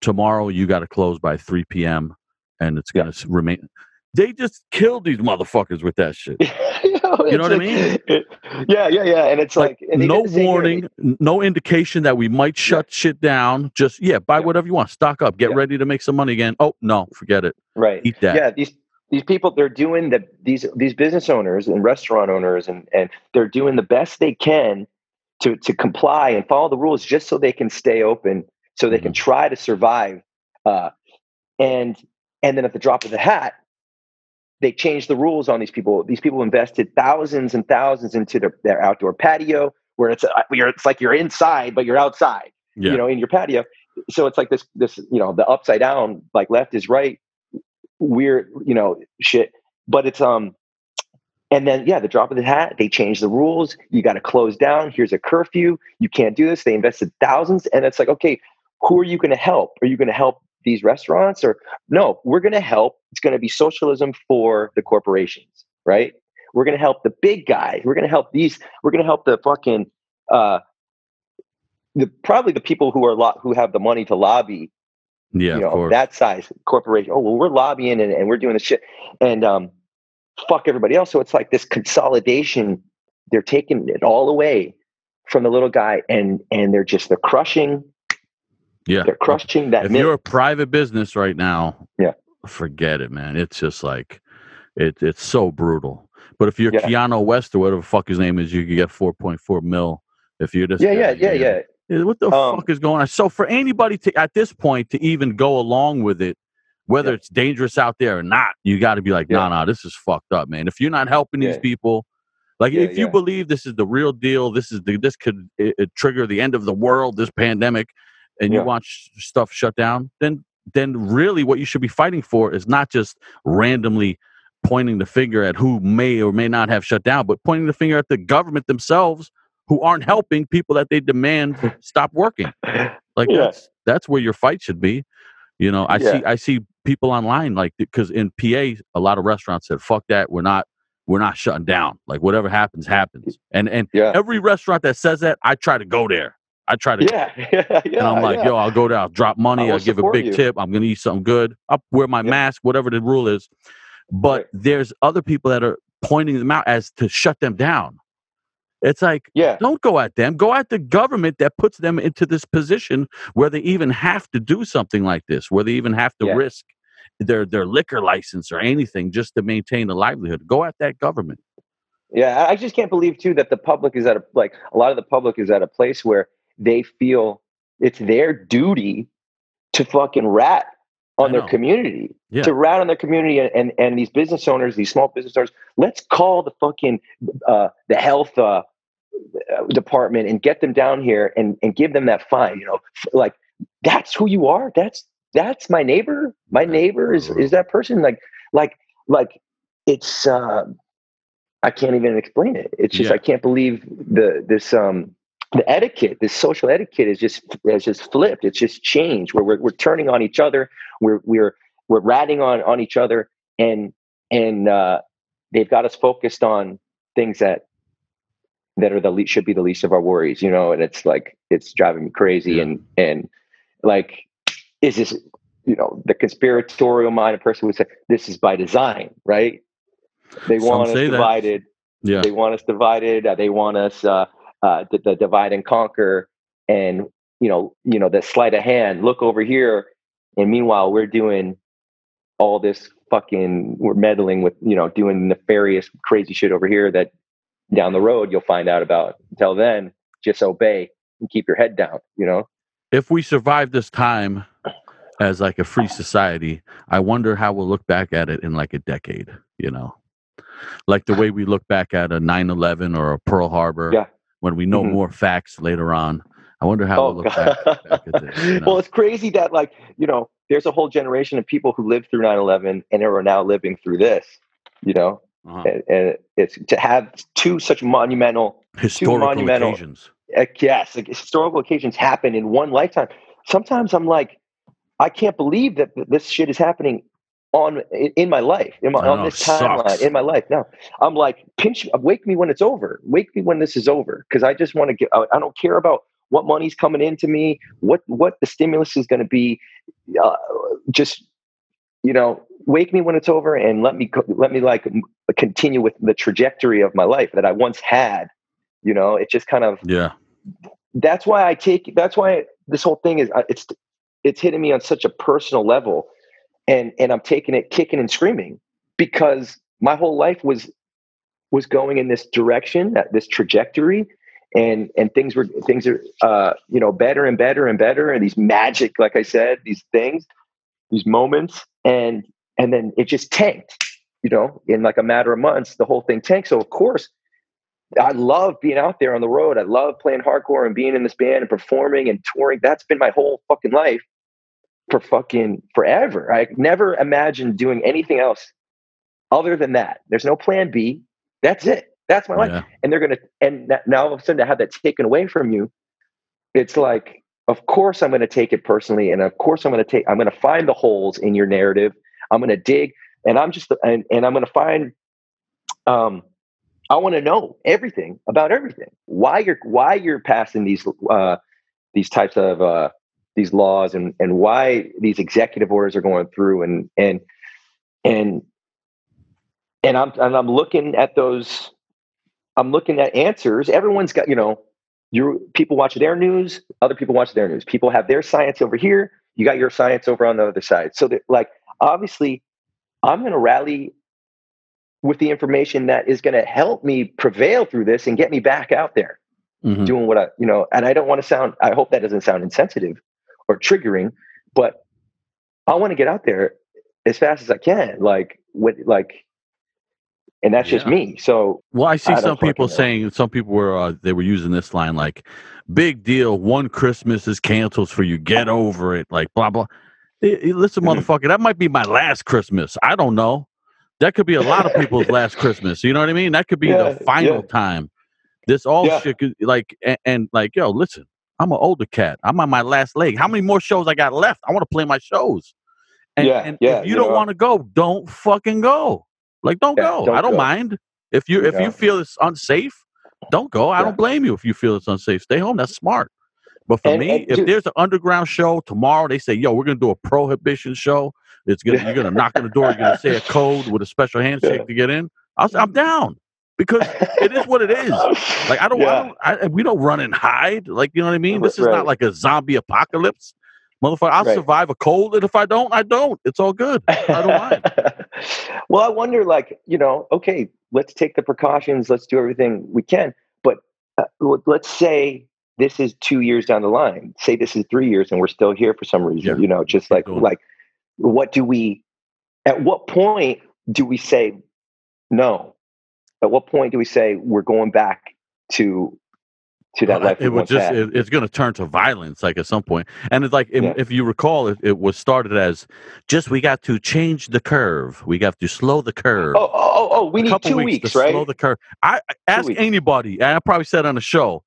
tomorrow you got to close by 3 p.m. and it's gonna s remain. They just killed these motherfuckers with that shit. Oh, you know, You know what I mean? it- yeah, yeah, yeah. And it's Like, like, and no same here. warning, no indication that we might shut shit down. Just yeah, buy Yeah. whatever you want, stock up, get Yeah. ready to make some money again. Oh no, forget it. right? Eat that. Yeah, these these people they're doing the these these business owners and restaurant owners and and they're doing the best they can to to comply and follow the rules just so they can stay open, so they can Mm-hmm. try to survive. Uh, and and then at the drop of the hat, they change the rules on these people. These people invested thousands and thousands into their, their outdoor patio, where it's uh, you're, it's like you're inside but you're outside Yeah. you know, in your patio. So it's like this, this, you know, the upside down, like left is right, weird, you know, shit. But it's um, and then yeah, the drop of the hat, they change the rules. You got to close down. Here's a curfew. You can't do this. They invested thousands, and it's like, okay, who are you going to help? Are you going to help these restaurants, or no? We're going to help. It's going to be socialism for the corporations, right? We're going to help the big guys. We're going to help these. We're going to help the fucking uh, the probably the people who are lo- who have the money to lobby, yeah, you of know, course. that size corporation. Oh well, we're lobbying and, and we're doing this shit, and um, fuck everybody else. So it's like this consolidation. They're taking it all away from the little guy, and and they're just they're crushing. yeah. They're crushing that. if myth. you're a private business right now, Yeah. forget it, man. It's just like it, it's so brutal. But if you're Yeah. Kanye West or whatever the fuck his name is, you could get four point four mil. If you're this, yeah, guy, yeah, yeah, yeah. Yeah, What the Um, fuck is going on? So for anybody to at this point to even go along with it, whether Yeah. it's dangerous out there or not, you got to be like, Yeah. nah, nah, this is fucked up, man. If you're not helping these Yeah. people, like if you believe this is the real deal, this is the this could it, it trigger the end of the world, this pandemic, and you sh- stuff shut down, then then really what you should be fighting for is not just randomly pointing the finger at who may or may not have shut down, but pointing the finger at the government themselves who aren't helping people that they demand stop working. Like that's that's where your fight should be. You know, I see I see people online like because in PA a lot of restaurants said fuck that we're not we're not shutting down. Like whatever happens happens. And and yeah, every restaurant that says that I try to go there. I try to yeah, yeah, yeah. and I'm like, yeah. yo, I'll go there, I'll drop money, I'll give a big you. tip, I'm gonna eat something good, I'll wear my mask, whatever the rule is. But Right. there's other people that are pointing them out as to shut them down. It's like yeah, don't go at them. Go at the government that puts them into this position where they even have to do something like this, where they even have to Yeah. risk their their liquor license or anything just to maintain a livelihood. Go at that government. Yeah, I just can't believe too that the public is at a like a lot of the public is at a place where they feel it's their duty to fucking rat on their community. Yeah. To rat on their community and, and and these business owners, these small business owners, let's call the fucking uh the health uh, department and get them down here and and give them that fine, you know. Like that's who you are. That's that's my neighbor. My neighbor is is that person like like like it's uh I can't even explain it. It's just Yeah. I can't believe the this um the etiquette, this social etiquette is just has just flipped. It's just changed where we're we're turning on each other. We're we're we're ratting on on each other and and uh they've got us focused on things that that are the least should be the least of our worries, you know, and it's like it's driving me crazy Yeah. and and like is this you know the conspiratorial minded person would say this is by design, right? They Some want us say that. divided Yeah. they want us divided uh, they want us uh, uh, the, the divide and conquer and you know you know the sleight of hand look over here and meanwhile we're doing all this fucking we're meddling with you know doing nefarious crazy shit over here that down the road you'll find out about until then just obey and keep your head down you know If we survive this time as like a free society, I wonder how we'll look back at it in like a decade, you know? Like the way we look back at a 9/11 or a Pearl Harbor Yeah. when we know Mhm. more facts later on. I wonder how we'll look back, back at this. You know? well it's crazy that like you know there's a whole generation of people who lived through 9-11 and are now living through this you know Uh-huh. and, and it's to have two such monumental historical monumental- occasions. uh, yes like historical occasions happen in one lifetime sometimes i'm like i can't believe that this shit is happening on in, my life in my, I on this timeline in my life now i'm like pinch wake me when it's over wake me when this is over because i just want to get I, I don't care about what money's coming into me, what what the stimulus is going to be. Uh, just you know, wake me when it's over and let me let me like continue with the trajectory of my life that I once had. You know, it just kind of Yeah. that's why I take that's why this whole thing is uh, it's it's hitting me on such a personal level and and I'm taking it kicking and screaming because my whole life was was going in this direction that this trajectory and and things were things are uh you know better and better and better and these magic like I said these things these moments and and then it just tanked you know in like a matter of months the whole thing tanked. So of course I love being out there on the road. I love playing hardcore and being in this band and performing and touring. That's been my whole fucking life for fucking forever. I never imagined doing anything else other than that. There's no plan B. That's it. That's my life. Yeah. And they're gonna and that- now all of a sudden to have that taken away from you, it's like, of course I'm gonna take it personally, and of course I'm gonna take I'm gonna find the holes in your narrative. I'm gonna dig, and I'm just and, and I'm gonna find um I want to know everything about everything. Why you're why you're passing these uh, these types of uh, these laws and and why these executive orders are going through and and and and I'm and I'm looking at those. I'm looking at answers. Everyone's got you know, you people watch their news. Other people watch their news. People have their science over here. You got your science over on the other side. So that like obviously, I'm going to rally with the information that is going to help me prevail through this and get me back out there Mhm. doing what I, you know, and I don't want to sound, I hope that doesn't sound insensitive or triggering, but I want to get out there as fast as I can. Like, what, like, and that's just me. So, Well, I see I some people fucking know. saying some people were uh, they were using this line like, "Big deal, one Christmas is canceled for you. Get over it." Like blah blah. Listen, Mhm. motherfucker, that might be my last Christmas. I don't know. That could be a lot of people's last Christmas. You know what I mean? That could be Yeah, the final yeah. time. This all Yeah. shit could like and, and like yo, listen. I'm an older cat. I'm on my last leg. How many more shows I got left? I want to play my shows. And, Yeah, and yeah, if you, you don't want to go, don't fucking go. Like, don't go. don't I don't go. mind. If you if you feel it's unsafe, don't go. I don't blame you if you feel it's unsafe. Stay home. That's smart. But for And- me, and if dude- there's an underground show tomorrow, they say, "Yo, we're gonna do a prohibition show. It's gonna you're gonna knock on the door. You're gonna say a code with a special handshake to get in." I'll say, "I'm down," because it is what it is. Like I don't, Yeah. I don't I, we don't run and hide. Like you know what I mean. This is right. not like a zombie apocalypse, motherfucker. I'll Right. survive a cold, and if I don't, I don't. It's all good. I don't mind. well, I wonder, like, you know, okay, let's take the precautions, let's do everything we can. But uh, let's say this is two years down the line. Say this is three years, and we're still here for some reason. Yeah. You know, just like going. like, what do we? At what point do we say no? At what point do we say we're going back to to that Well, life? it would once just it, it's going to turn to violence like at some point and it's like if- Yeah. if you recall it, it was started as just we got to change the curve we got to slow the curve oh, oh, oh, oh, we a need two weeks, weeks, to right? slow the curve i I- ask weeks. anybody and i probably said on the show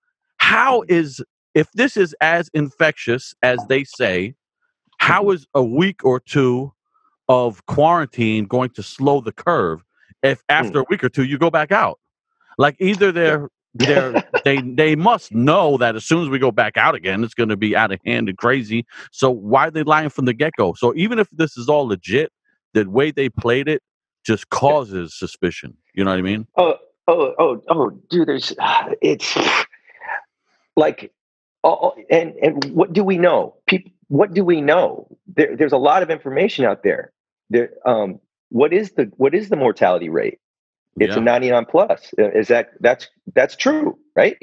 how is if this is as infectious as they say how Mm-hmm. a week or two of quarantine going to slow the curve if after Hmm. a week or two you go back out? Like either they're they're they they must know that as soon as we go back out again it's going to be out of hand and crazy. So why are they lying from the get-go? So even if this is all legit the way they played it just causes suspicion. You know what i mean? Oh, oh, oh, oh, dude, there's, it's like, oh, and, and what do we know? People, what do we know? There, there's a lot of information out there. There, um, what is the, what is the mortality rate? It's Yeah. a 99 plus. Is that, that's, that's true, right?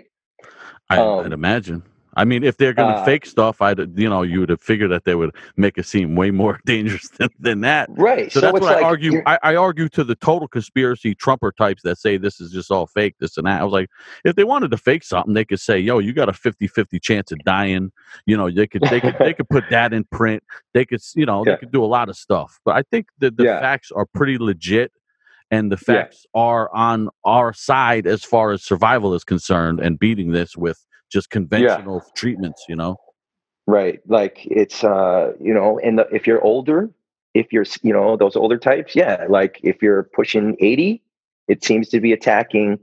I, um, i'd imagine i mean if they're going to uh, fake stuff i'd you know you would have figured that they would make it seem way more dangerous than, than that Right. So, that's it's what I argue. I, I argue to the total conspiracy Trumper types that say this is just all fake, this and that. I was like, if they wanted to fake something, they could say, "Yo, you got a 50-50 chance of dying." You know, they could they could they could put that in print. They could you know Yeah. they could do a lot of stuff. But I think that the Yeah. facts are pretty legit, and the Yeah. facts are on our side as far as survival is concerned, and beating this with just conventional treatments. You know, Right. Like it's uh, you know, and the, if you're older, if you're you know, those older types, yeah, like if you're pushing 80, it seems to be attacking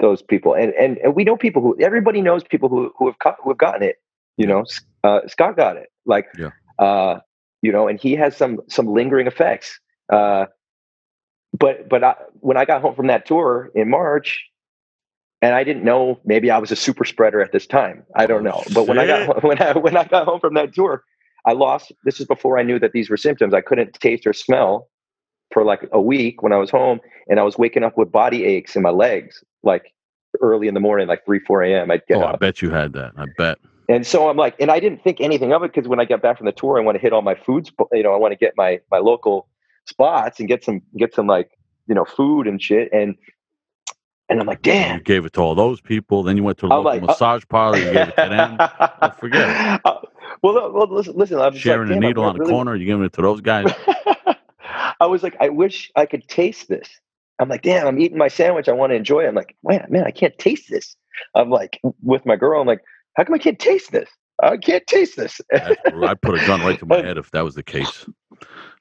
those people, and and and we know people who everybody knows people who who have caught, who have gotten it. You know, uh, Scott got it. Like, Yeah. uh, you know, and he has some some lingering effects. Uh, but but I, when I got home from that tour in March, and I didn't know maybe I was a super spreader at this time. I don't know. But when I got when I when I got home from that tour, I lost. This is before I knew that these were symptoms. I couldn't taste or smell for like a week when I was home, and I was waking up with body aches in my legs, like early in the morning, like three four a.m. I'd get oh, I bet you had that. I bet. and so I'm like, and I didn't think anything of it because when I got back from the tour, I want to hit all my foods. You know, I want to get my my local spots and get some get some like you know food and shit, and and I'm like, damn. You gave it to all those people. Then you went to a local like, uh, massage parlor. You gave it to them. Oh, forget it. Uh, well, well, listen, listen. I'm just like, Sharing a I needle on a really- corner. You giving it to those guys. I was like, I wish I could taste this. I'm like, damn, I'm eating my sandwich. I want to enjoy it. I'm like, man, man, I can't taste this. I'm like, with my girl, I'm like, how come I can't taste this? I can't taste this. I'd put a gun right to my head if that was the case.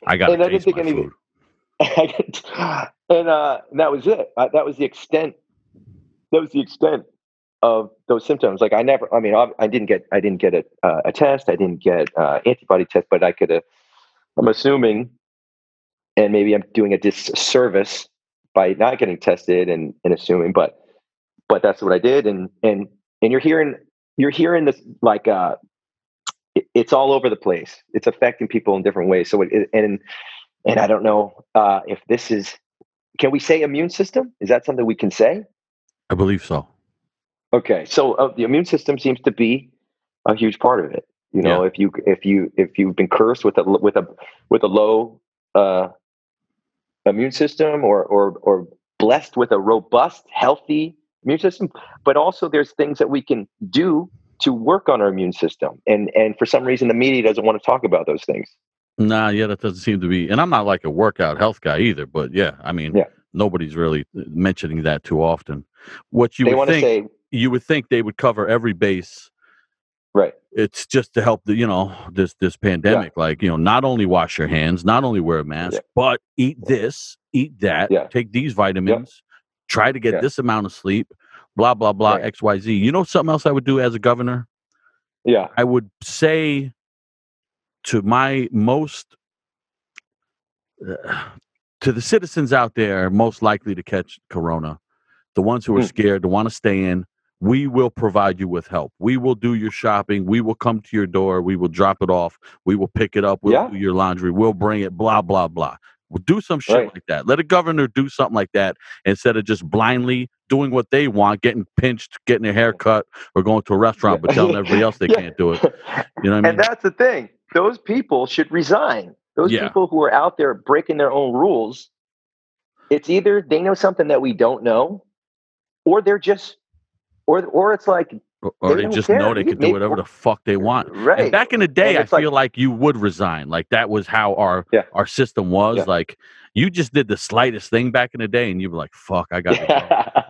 I got to taste my anything- and uh, that was it. That was the extent. That was the extent of those symptoms. Like I never. I mean, I, I didn't get. I didn't get a, uh, a test. I didn't get uh, antibody test. But I could. I'm assuming, and maybe I'm doing a disservice by not getting tested and, and assuming. But but that's what I did. And and and you're hearing you're hearing this like uh, it- it's all over the place. It's affecting people in different ways. So it- and and I don't know uh, if this is. Can we say immune system? Is that something we can say? I believe so. Okay, so uh, the immune system seems to be a huge part of it. You know, if you if you if you've been cursed with a with a with a low uh, immune system, or or or blessed with a robust, healthy immune system, but also there's things that we can do to work on our immune system, and and for some reason the media doesn't want to talk about those things. Nah, yeah, that doesn't seem to be. And I'm not like a workout health guy either. But yeah, I mean, Yeah. nobody's really uh, mentioning that too often. What you they would think, say, you would think they would cover every base. right, It's just to help the, you know, this this pandemic. Like, you know, not only wash your hands, not only wear a mask, Yeah. but eat this, eat that, Yeah. take these vitamins, try to get Yeah. this amount of sleep, blah blah blah, Right. X Y Z. You know something else I would do as a governor? yeah, I would say to my most uh, to the citizens out there most likely to catch corona, the ones who are Hmm. scared to want to stay in, we will provide you with help. We will do your shopping. We will come to your door. We will drop it off. We will pick it up. We'll Yeah. do your laundry. We'll bring it. Blah blah blah. We'll do some shit Right. like that. Let a governor do something like that instead of just blindly doing what they want, getting pinched, getting their hair cut, or going to a restaurant, but telling everybody else they Yeah. can't do it. You know what I mean? and that's the thing. Those people should resign. Those Yeah. people who are out there breaking their own rules, it's either they know something that we don't know, or they're just, or or it's like or, They they just care. know they can do whatever the fuck they want. right. And back in the day, I it's like- feel like you would resign. Like that was how our Yeah. our system was. Yeah. Like you just did the slightest thing back in the day, and you were like, "Fuck, I got to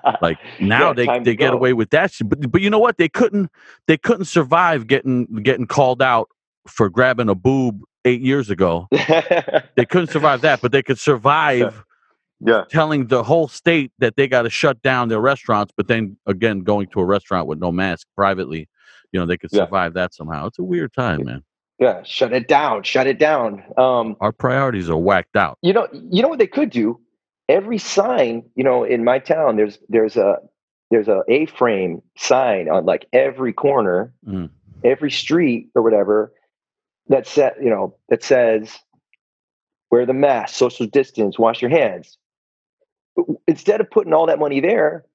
go." Like now Yeah, they they get go. away with that shit. But but you know what? They couldn't they couldn't survive getting getting called out for grabbing a boob eight years ago. They couldn't survive that, but they could survive yeah, telling the whole state that they got to shut down their restaurants. But then again, going to a restaurant with no mask privately, you know, they could Yeah. survive that somehow. It's a weird time, man. yeah. Shut it down. Shut it down. Um, Our priorities are whacked out. you know, you know what they could do. Every sign, you know, in my town, there's there's a there's a A-frame sign on like every corner, Mm. every street or whatever that said, you know, that says wear the mask, social distance, wash your hands. But Instead of putting all that money there,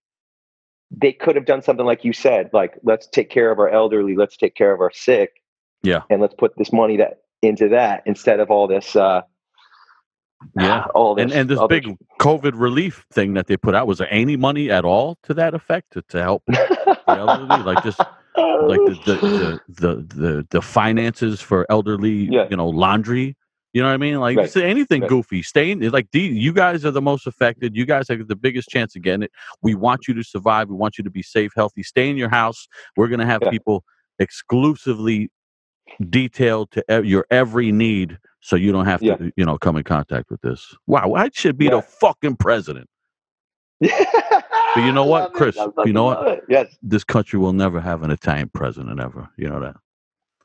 they could have done something like you said, like let's take care of our elderly, let's take care of our sick, Yeah. and let's put this money that into that instead of all this, uh, Yeah. all this And and this other- big COVID relief thing that they put out was there any money at all to that effect to, to help the elderly? like just like the the, um, the the the the finances for elderly, Yeah. you know, laundry. You know what I mean? Like Right. anything Right. goofy. Staying like the, you guys are the most affected. You guys have the biggest chance of getting it. We want you to survive. We want you to be safe, healthy. Stay in your house. We're gonna have Yeah. people exclusively detailed to ev- your every need, so you don't have to, Yeah. you know, come in contact with this. Wow, I should be the fucking president. But you know what, Chris? You know what? Yes, This country will never have an Italian president ever. You know that.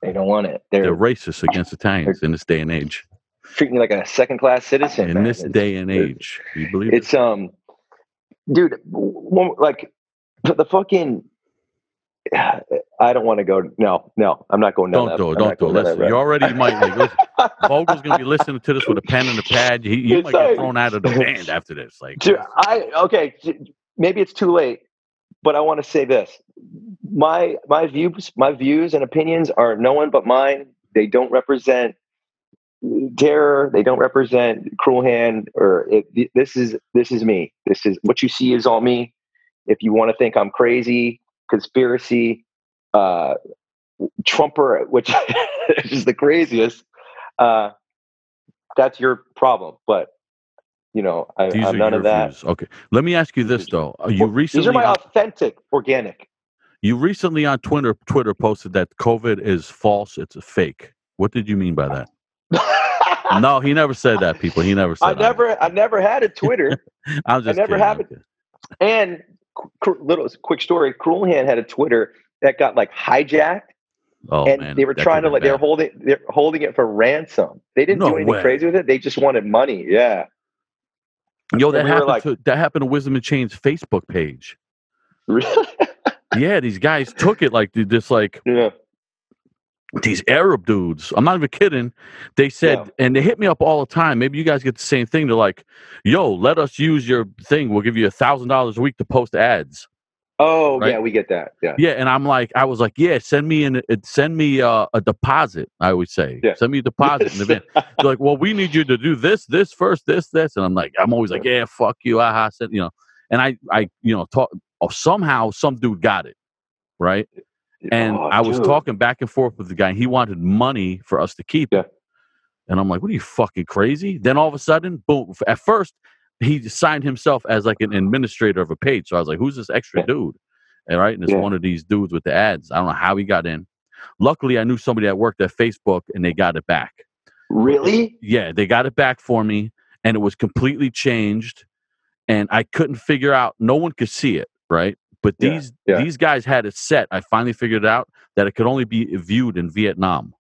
they don't want it. They're, They're racist against Italians in this day and age. treating you like a second class citizen. In man. this It's- day and age, you believe it? It's um, dude, one, like the the fucking. I don't want to go. No, no, I'm not going Don't do it. Don't do it. Listen, you already might. Like, Vogel's gonna be listening to this with a pen and a pad. He, you might get like- thrown out of the band after this. Like, Dude, I okay. Maybe it's too late, but I want to say this: my my views, my views and opinions are no one but mine. They don't represent terror. They don't represent cruel hand. Or it, this is this is me. This is what you see is all me. If you want to think I'm crazy, conspiracy, uh, Trumper, which is the craziest, uh, that's your problem. But you know, I, these I'm are none of that. views. Okay, let me ask you this though. Uh, You Well, recently, These are my on- authentic, organic. you recently on Twitter Twitter posted that COVID is false. It's a fake. What did you mean by that? No, he never said that. People, he never said. I that. never, I never had a Twitter. I'm just never kidding, have I'm it. and cr- little quick story: Cruel Hand had a Twitter that got like hijacked, Oh and man, they were trying to like they been were bad. holding they're holding it for ransom. They didn't No do anything way. crazy with it. They just wanted money. Yeah, Yo, that we happened like- to that happened to Wisdom in Chains' Facebook page. really. Yeah, these guys took it like just like yeah. these Arab dudes. I'm not even kidding. They said, Yeah. and they hit me up all the time. Maybe you guys get the same thing. They're like, "Yo, let us use your thing. We'll give you a thousand dollars a week to post ads." Oh Right. yeah, we get that. Yeah. Yeah, and I'm like, I was like, "Yeah, send me an, it- send me uh, a deposit." I would say, Yeah. "Send me a deposit." in advance." They're like, "Well, we need you to do this, this first, this, this," and I'm like, I'm always like, "Yeah, fuck you, aha," send you know. And I, I, you know, talk. Oh, somehow some dude got it, right? And Oh, I was dude. talking back and forth with the guy. And he wanted money for us to keep Yeah. it. And I'm like, what are you fucking crazy? Then all of a sudden, boom. At first, he signed himself as like an administrator of a page. So I was like, who's this extra dude? And right, and it's Yeah. one of these dudes with the ads. I don't know how he got in. Luckily, I knew somebody that worked at Facebook, and they got it back. Really? Yeah, they got it back for me, and it was completely changed. And I couldn't figure out. No one could see it, right? But Yeah, these yeah. these guys had it set. I finally figured out that it could only be viewed in Vietnam.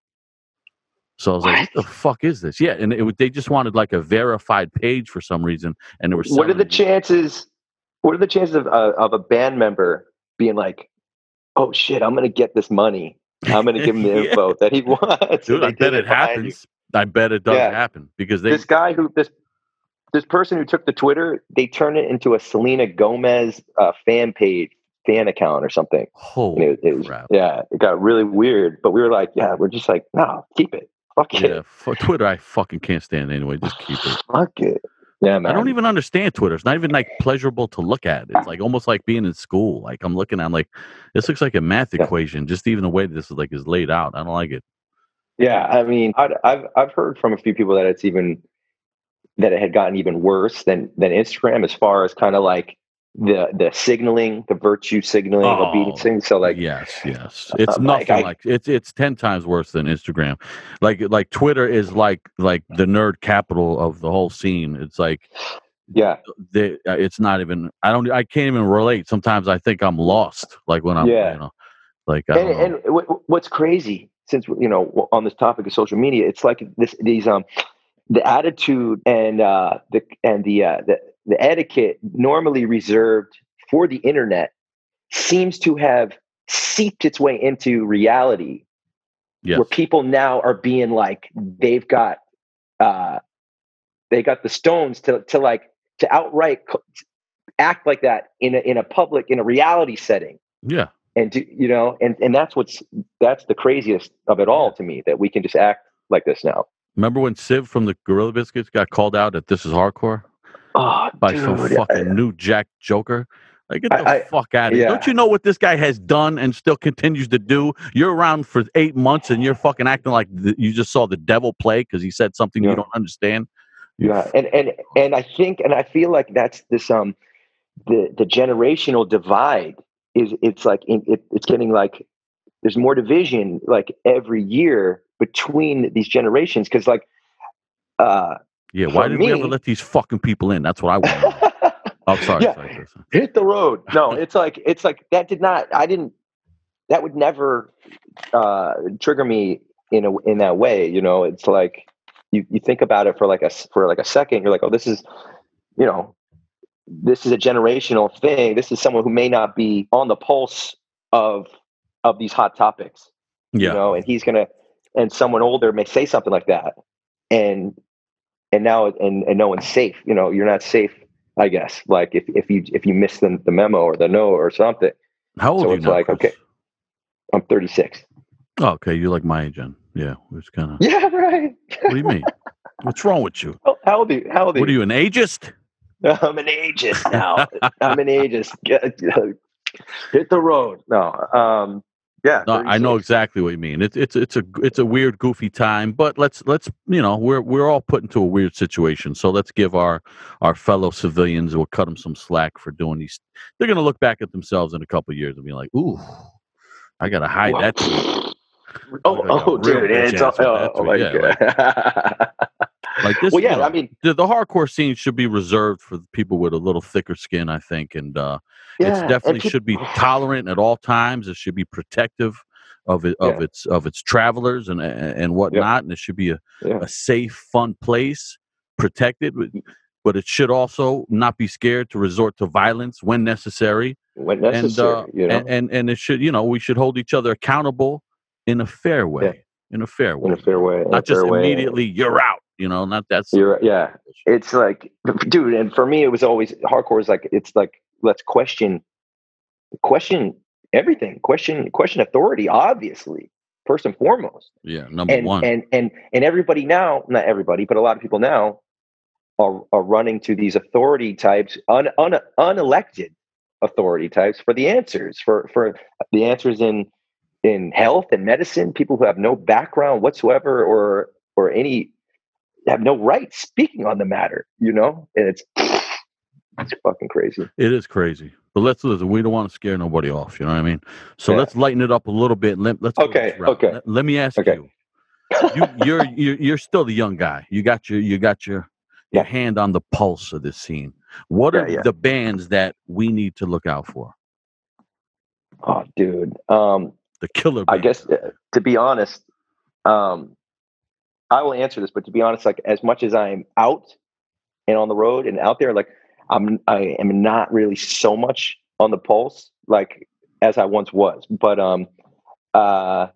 So I was like, "What the fuck is this?" Yeah, and it, they just wanted like a verified page for some reason, and there were. What are the chances? What are the chances of uh, of a band member being like, "Oh shit, I'm gonna get this money. I'm gonna give him the Yeah. info that he wants." Dude, I bet it behind you. happens. I bet it does Yeah. happen because they. This guy who this this person who took the Twitter, they turned it into a Selena Gomez uh, fan page, fan account or something. Holy it, it was, crap! yeah, it got really weird. But we were like, yeah, we're just like, no, keep it. Fuck it. Yeah, for Twitter, I fucking can't stand anyway. Just keep it. Fuck it. Yeah, man. I don't even understand Twitter. It's not even like pleasurable to look at. It's like almost like being in school. Like I'm looking, I'm like, this looks like a math Yeah. equation. Just even the way this is like is laid out. I don't like it. Yeah, I mean, i I've I've heard from a few people that it's even that it had gotten even worse than than Instagram as far as kind of like the the signaling, the virtue signaling, Oh, obedience. So like, yes, yes. It's I'm like, nothing I- like it's it's ten times worse than Instagram. Like like Twitter is like like the nerd capital of the whole scene. It's like yeah, they, uh, it's not even. I don't. I can't even relate. Sometimes I think I'm lost. Like when I'm Yeah. you know, like I and, and what, what's crazy since you know on this topic of social media it's like this these um the attitude and uh the and the uh the, the etiquette normally reserved for the internet seems to have seeped its way into reality yes. where people now are being like they've got uh they got the stones to to like to outright act like that in a in a public in a reality setting yeah. and do, you know and and that's what's that's the craziest of it all to me that we can just act like this now Remember when Civ from the Gorilla Biscuits got called out that this is hardcore oh by dude, some fucking new Jack Joker? Like get the I- I- fuck out of here! yeah. Don't you know what this guy has done and still continues to do? You're around for eight months and you're fucking acting like the, you just saw the devil play because he said something Yeah. you don't understand. Yeah and and and i think and i feel like that's this um the the generational divide is it's like it, it's getting like there's more division like every year between these generations because like uh Yeah, why did we ever let these fucking people in? That's what I want. I'm Oh, sorry. Yeah. sorry, sorry, sorry. hit the road. No, it's like it's like that did not. I didn't. That would never uh, trigger me in a in that way. You know, it's like you you think about it for like a for like a second. You're like, oh, this is, you know, this is a generational thing. This is someone who may not be on the pulse of of these hot topics. Yeah. You know, and he's gonna and someone older may say something like that, and and now and and no one's safe. You know, you're not safe. I guess like if if you if you miss the, the memo or the no or something. How old so are you it's now? like, Chris? okay. I'm 36. Oh, okay. You're like my age, then. Yeah. It's kind of. Yeah, right. What do you mean? What's wrong with you? Oh, How old are you? How old are What are you? you, an ageist? I'm an ageist now. I'm an ageist. Get- Hit the road. No. Um. Yeah. Uh, no, I know exactly what you mean. It's it's it's a it's a weird, goofy time, but let's let's you know we're we're all put into a weird situation. So let's give our our fellow civilians we'll cut them some slack for doing these. They're gonna look back at themselves in a couple of years and be like, "Ooh, I gotta hide Wow. that." tweet." Oh, oh, dude, it's all, oh, oh Yeah, god. Like this. well, you yeah. know, I mean, the, the hardcore scene should be reserved for people with a little thicker skin, I think, and uh, yeah, it's definitely peop- should be tolerant at all times. It should be protective of it of Yeah. its of its travelers and and whatnot, and it should be a, Yeah. a safe, fun place, protected. but- But it should also not be scared to resort to violence when necessary, when and necessary. uh, you know, and, and and it should you know we should hold each other accountable in a fair way, in a fair way, in a fair way. not just fair way. immediately you're out. You know, not that's You're yeah. It's like, dude, and for me, it was always hardcore. Is like it's like let's question, question everything. Question question authority. Obviously, first and foremost. yeah number and one. and and and everybody now, not everybody, but a lot of people now are are running to these authority types, un, un, unelected authority types for the answers, for for the answers in in health and medicine. People who have no background whatsoever, or or any have no right speaking on the matter. You know, and it's it's fucking crazy. It is crazy. But let's listen. We don't want to scare nobody off. You know what I mean? So Yeah. let's lighten it up a little bit. Let, let's Okay, okay. Let, let me ask Okay. you. you you're, you're you're still the young guy. You got your you got your your Yeah. hand on the pulse of this scene. What are Yeah, yeah. the bands that we need to look out for? Oh, dude. Um, The killer. I guess uh, to be honest, um, I will answer this, but to be honest, like as much as I'm out and on the road and out there, like I'm, I am not really so much on the pulse, like as I once was. But um, uh,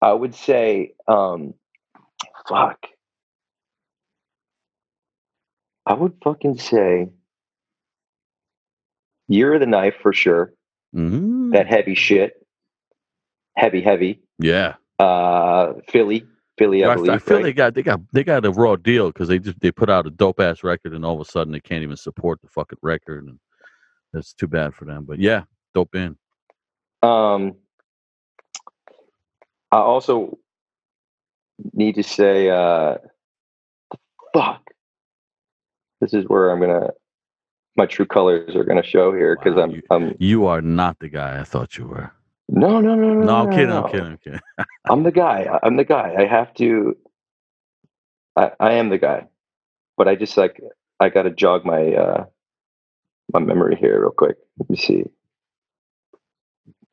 I would say, um, fuck, I would fucking say, Year of the Knife for sure. Mm-hmm. That heavy shit, heavy, heavy. Yeah. Uh Philly, Philly, I, I, believe. I feel right? they got they got they got a raw deal because they just they put out a dope ass record and all of a sudden they can't even support the fucking record and that's too bad for them. But yeah, dope band. Um, I also need to say, uh, fuck. This is where I'm gonna my true colors are gonna show here because Wow, I'm you- I'm You are not the guy I thought you were. No no no no No, I'm kidding. no. I'm kidding. I'm kidding. I'm the guy. I'm the guy. I have to. I I am the guy, but I just like I got to jog my uh my memory here real quick. Let me see.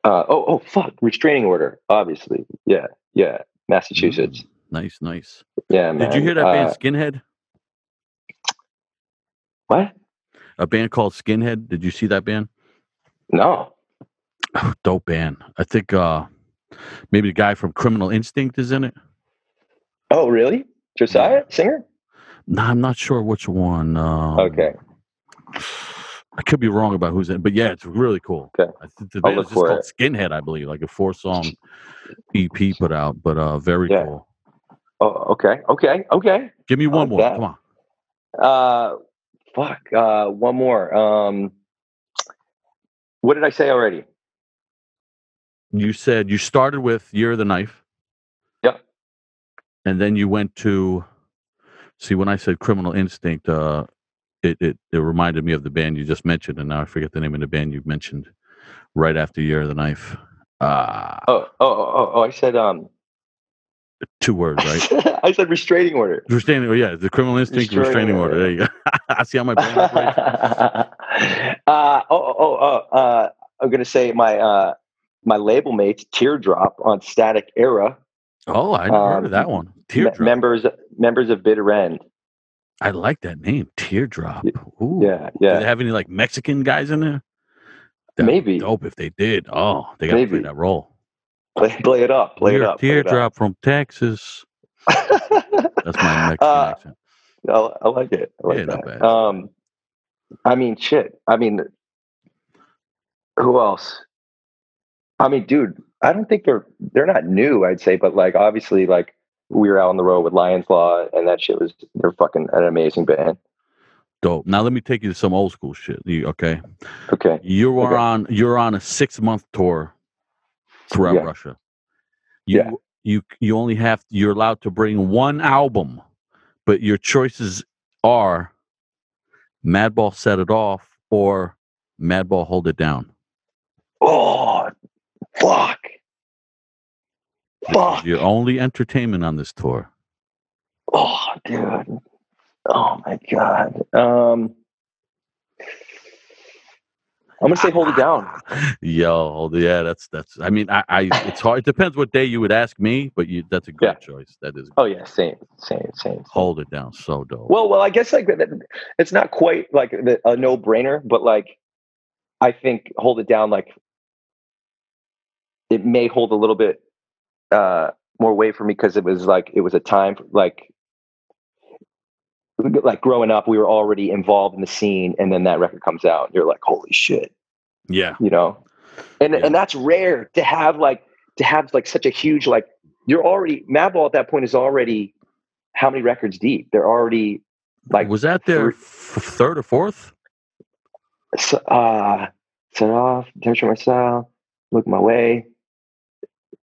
Uh, oh, oh, fuck! Restraining order, obviously. Yeah, yeah. Massachusetts. Mm, nice, nice. Yeah, man. Did you hear that band Uh, Skinhead? what? A band called Skinhead. Did you see that band? No. Dope band. I think uh maybe the guy from Criminal Instinct is in it. Oh, really? Josiah, singer? No, I'm not sure which one. Um, Okay. I could be wrong about who's in, it, but yeah, it's really cool. Okay. I think the band is just called it. Skinhead, I believe, like a four song EP put out, but uh very Yeah. cool. Oh, okay, okay, okay. Give me one like more. that. Come on. Uh, fuck. Uh, one more. Um, what did I say already? You said you started with Year of the Knife. Yep. And then you went to see when I said Criminal Instinct, uh it, it it reminded me of the band you just mentioned, and now I forget the name of the band you mentioned right after Year of the Knife. Uh Oh, oh, oh, oh, oh I said um, Two words, right? I said restraining order. restraining. Oh, yeah, the criminal instinct restraining, Restraining order. order. There you go. I see how my brain operates. uh, oh, oh, oh, uh, I'm gonna say my uh, my label mates Teardrop on Static Era. Oh, I never heard Um, of that one. me- Teardrop. members members of Bitter End. I like that name, Teardrop. Ooh. Yeah, yeah. Do they have any like Mexican guys in there? That'd Maybe. dope if they did. Oh, they got to play that role. Play, play it up. Play it up. play it up. Teardrop from Texas. That's my Mexican Uh, accent. I, I like it. I like Yeah, that. Um, I mean, shit. I mean, who else? I mean, dude, I don't think they're they're not new. I'd say, but like obviously, like we were out on the road with Lions Law, and that shit was they're fucking an amazing band. Dope. Now let me take you to some old school shit. You, okay, Okay, you are Okay. on you're on a six month tour throughout Yeah. Russia. You Yeah. you you only have you're allowed to bring one album, but your choices are Madball Set It Off or Madball Hold It Down. Oh, fuck, fuck. Your only entertainment on this tour. Oh, dude. Oh my god. Um, I'm gonna say hold it down. Yo, yeah, that's that's. I mean, I, I it's hard. It depends what day you would ask me, but you that's a great Yeah. choice. That is Oh yeah, same, same, same. hold it down. So dope. Well, well, I guess like it's not quite like a no brainer, but like I think hold it down. Like it may hold a little bit uh, more weight for me because it was like it was a time like like growing up, we were already involved in the scene, and then that record comes out, and you're like, holy shit, yeah, you know, and Yeah. and that's rare to have like to have like such a huge like you're already Madball at that point is already how many records deep? They're already like was that their f- third or fourth? so, uh, set off, temperature myself, look my way,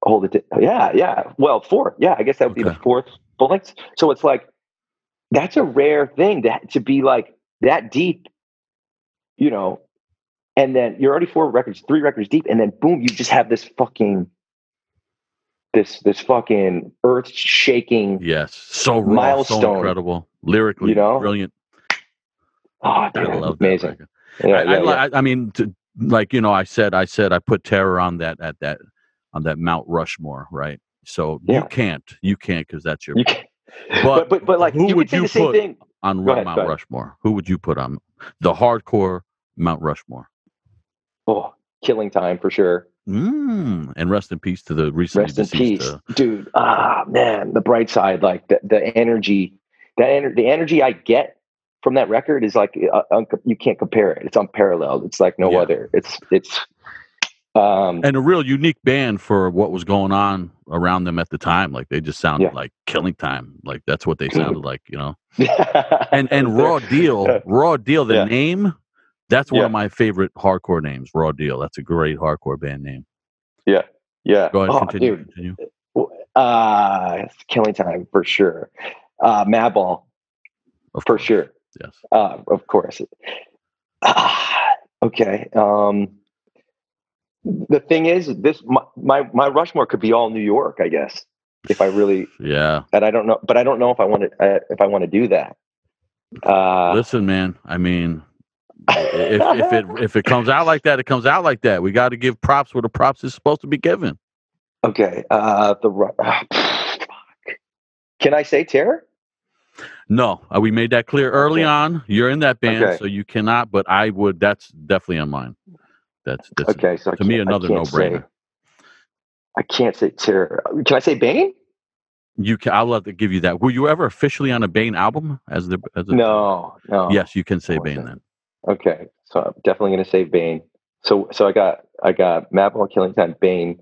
hold it. To, yeah, yeah. Well, four. Yeah, I guess that would be the fourth length. So it's like that's a rare thing to to be like that deep, you know. And then you're already four records, three records deep, and then boom, you just have this fucking this this fucking earth shaking. Yes, so raw, so Milestone. incredible, lyrically, You know? brilliant. Oh, I love that amazing. record. Yeah, I, yeah, I, yeah. I, I mean, to, like you know, I said, I said, I put terror on that at that on that Mount Rushmore, right? So Yeah. you can't, you can't, because that's your You But but, but like who you would you the same put? thing. on ahead, Mount. Rushmore. Who would you put on the hardcore Mount Rushmore? Oh, killing time for sure. Mm, and rest in peace to the recently Rest in peace, Uh, dude. Ah, man, the bright side, like the, the energy, that ener- the energy I get from that record is like uh, un- you can't compare it. It's unparalleled. It's like no Yeah. other. It's it's. Um, and a real unique band for what was going on around them at the time. Like they just sounded Yeah. like killing time. Like that's what they sounded like, you know. And and Raw Deal, Raw Deal, the Yeah. name, that's one Yeah. of my favorite hardcore names. Raw Deal. That's a great hardcore band name. yeah, yeah. Go ahead, Oh, continue. dude, continue. uh, it's killing time for sure. Uh, Madball Of for sure. Yes. Uh, of course. Okay. Um, the thing is, this my, my my Rushmore could be all New York, I guess, if I really. Yeah. And I don't know, but I don't know if I want to uh, if I want to do that. Uh, Listen, man. I mean, if if it if it comes out like that, it comes out like that. We got to give props where the props is supposed to be given. okay. Uh, the ah, fuck. Can I say terror? No, uh, we made that clear early Okay. on. You're in that band, Okay. so you cannot. But I would. That's definitely on mine. That's, that's Okay, so to me another no-brainer. I can't say terror. Can I say Bane? You can. I'll to give you that. Were you ever officially on a Bane album as the as a, No, no. Yes, you can say Bane then. Okay, so I'm definitely going to say Bane. So so I got I got Madball Killing Time, Bane.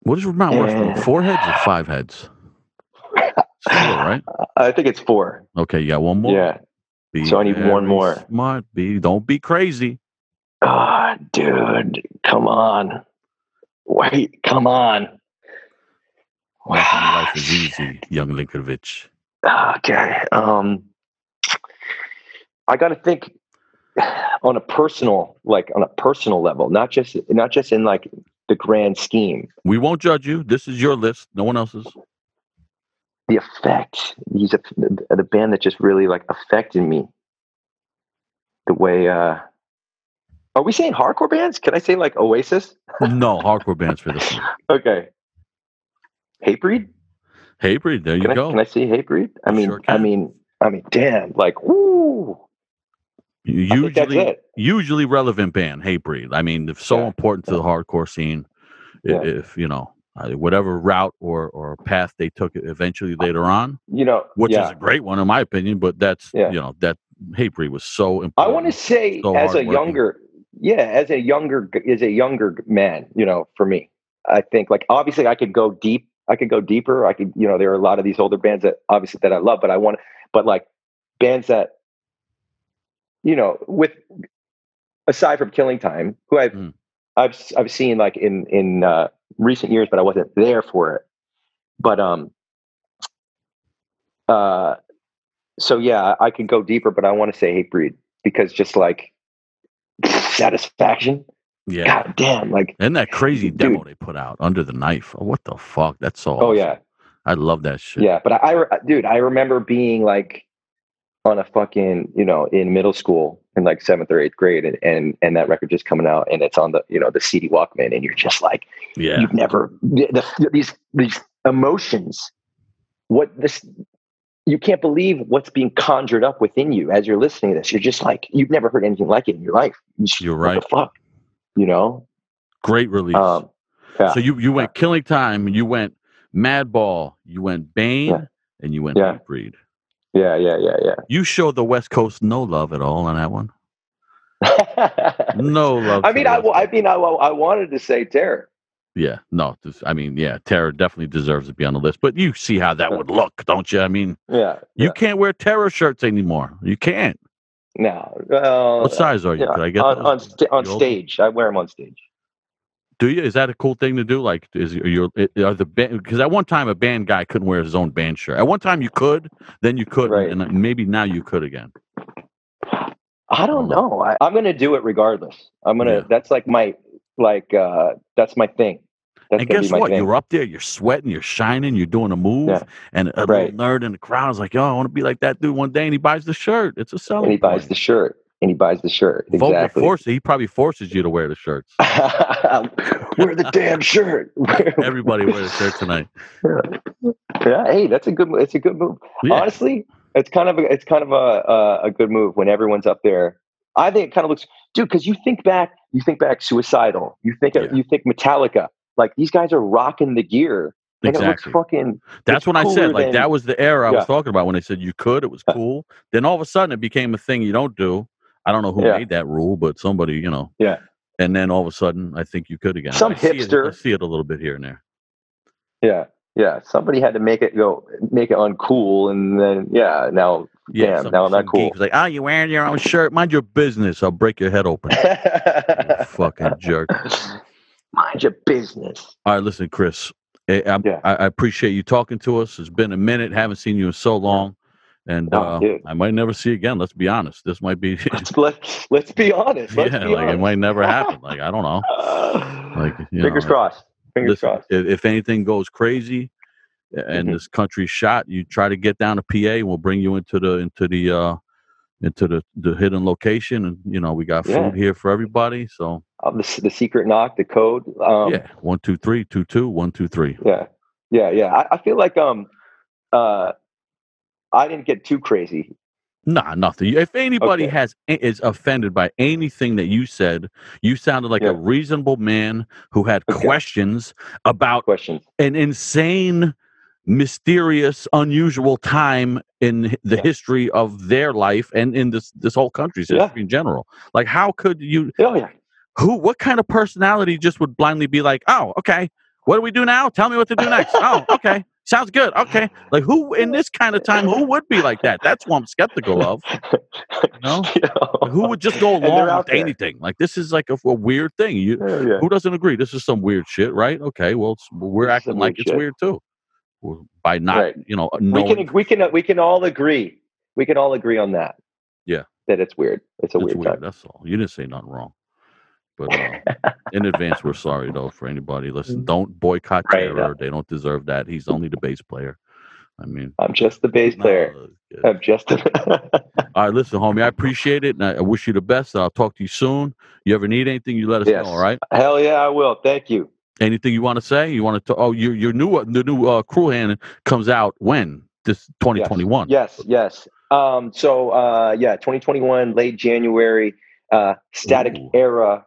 What is Mount Rushmore? Four heads or five heads? Four, right? I think it's four. Okay, you got one more. Yeah. Be So I need one more. Smart. Be don't be crazy. Ah, dude, come on. Wait, come on. Making life is easy, young Linkovich. Okay. Um I got to think on a personal like on a personal level, not just not just in like the grand scheme. We won't judge you. This is your list. No one else's. The effect. He's a, the, the band that just really like affected me. The way. uh Are we saying hardcore bands? Can I say like Oasis? No hardcore bands for this one. Okay. Hatebreed. Hatebreed. There you Can I, go. can I say Hatebreed? I mean, Sure I mean, I mean, damn! Like, woo! I think that's usually, usually relevant band. Hatebreed. I mean, it's so Yeah. important to the hardcore scene. Yeah. If you know uh, whatever route or or path they took eventually later on, You know, which yeah. is a great one in my opinion. But that's Yeah. you know that Hatebreed was so important. I want to say, so as a hardworking. younger, yeah, as a younger, as a younger man, you know, for me, I think like obviously I could go deep. I could go deeper. I could, you know, there are a lot of these older bands that obviously that I love, but I want, but like bands that, you know, with aside from Killing Time, who I've Mm. I've I've seen like in in uh, recent years, but I wasn't there for it. But um, uh, so yeah, I could go deeper, but I want to say Hatebreed because just like satisfaction. Yeah. God damn, like And that crazy Dude. demo they put out, Under the Knife. Oh, what the fuck? That's so. oh yeah, I love that shit. yeah. But I, I, dude, I remember being like on a fucking, you know, in middle school in like seventh or eighth grade, and and and that record just coming out, and it's on the, you know, the CD Walkman, and you're just like, Yeah. you've never the, the, these these emotions, what this. You can't believe what's being conjured up within you as you're listening to this. You're just like you've never heard anything like it in your life. You what right. fuck, you know. Great release. Um, yeah. So you you went Killing Time, you went Madball, you went Bane, Yeah. and you went breed. Yeah. Yeah, yeah, yeah, You showed the West Coast no love at all on that one. No love. I mean, I, I mean, I, I wanted to say terror. Yeah, no. this- I mean, yeah, Terror definitely deserves to be on the list. But you see how that would look, don't you? I mean, Yeah. you yeah. can't wear Terror shirts anymore. You can't. No. Well, What size are you? yeah, Could I get on on, sta- on stage? I wear them on stage. Do you? Is that a cool thing to do? Like, is your are the band? Because at one time a band guy couldn't wear his own band shirt. At one time you could, then you couldn't, Right. and maybe now you could again. I don't know. I, I'm going to do it regardless. I'm gonna. Yeah. That's like my like. uh That's my thing. That's and guess what? thing. You're up there, you're sweating, you're shining, you're doing a move, Yeah. and a Right. little nerd in the crowd is like, "Yo, I want to be like that dude one day," and he buys the shirt. It's a selling and he buys point. the shirt. And he buys the shirt. Vocal Exactly. force. He probably forces you to wear the shirts. wear the damn shirt. Everybody wear the shirt tonight. yeah. Hey, that's a good. It's a good move. Yeah. honestly it's kind of a, it's kind of a, a a good move when everyone's up there i think it kind of looks dude because you think back you think back suicidal you think Yeah. you think metallica like these guys are rocking the gear and Exactly. it looks fucking That's when I said like than- that was the era I Yeah. was talking about when they said you could. It was uh. cool. Then all of a sudden it became a thing you don't do. I don't know who Yeah. made that rule, but somebody, you know. Yeah. And then all of a sudden, I think you could again. Some I see it- I hipster. see it a little bit here and there. yeah yeah somebody had to make it go make it uncool and then yeah now Yeah, Damn, I'm not some geek cool. was like, "Oh, you wearing your own shirt? Mind your business. I'll break your head open." You fucking jerk. mind your business All right, listen, Chris. I, I, Yeah. I appreciate you talking to us. It's been a minute. Haven't seen you in so long, and uh. I might never see you again. Let's be honest. This might be, let's let's, let's be honest let's yeah, be like it might never happen. Like I don't know. Like fingers know, crossed fingers listen, crossed if, if anything goes crazy and Mhm. this country's shot, you try to get down to PA, and we'll bring you into the into the uh into the the hidden location, and you know we got Yeah. food here for everybody. So um, the, the secret knock, the code. Um, yeah, one two three two two one two three. yeah, yeah, yeah. I, I feel like um, uh, I didn't get too crazy. Nah, nothing. If anybody Okay. has is offended by anything that you said, you sounded like Yeah. a reasonable man who had Okay. questions about Questions. an insane, mysterious, unusual time in the Yeah. history of their life and in this this whole country's Yeah. history in general. Like, how could you? Oh yeah. Who? What kind of personality just would blindly be like, "Oh, okay, what do we do now? Tell me what to do next." oh, okay, sounds good. Okay, like who in this kind of time who would be like that? That's what I'm skeptical of. know? You know? Who would just go along with there. anything? Like this is like a, a weird thing. You Yeah, yeah. who doesn't agree? This is some weird shit, right? Okay, well, we're acting like weird it's shit. weird too, by not, Right. you know, We can we can we can all agree. We can all agree on that. Yeah. That it's weird. It's a it's weird, weird. time. That's all. You didn't say nothing wrong. But uh, in advance, we're sorry though for anybody. Listen, don't boycott Right, Terror. They don't deserve that. He's only the bass player. I mean, I'm just the bass player. no. I'm just. The- all right, listen, homie. I appreciate it, and I I wish you the best. I'll talk to you soon. You ever need anything, you let us Yes. know. All right. Hell yeah, I will. Thank you. Anything you want to say? You want to? Oh, your your new the new uh, Cruel Hand comes out when this 2021. Yes, yes. Um, so uh, yeah, 2021, late January, uh, Static Ooh. Era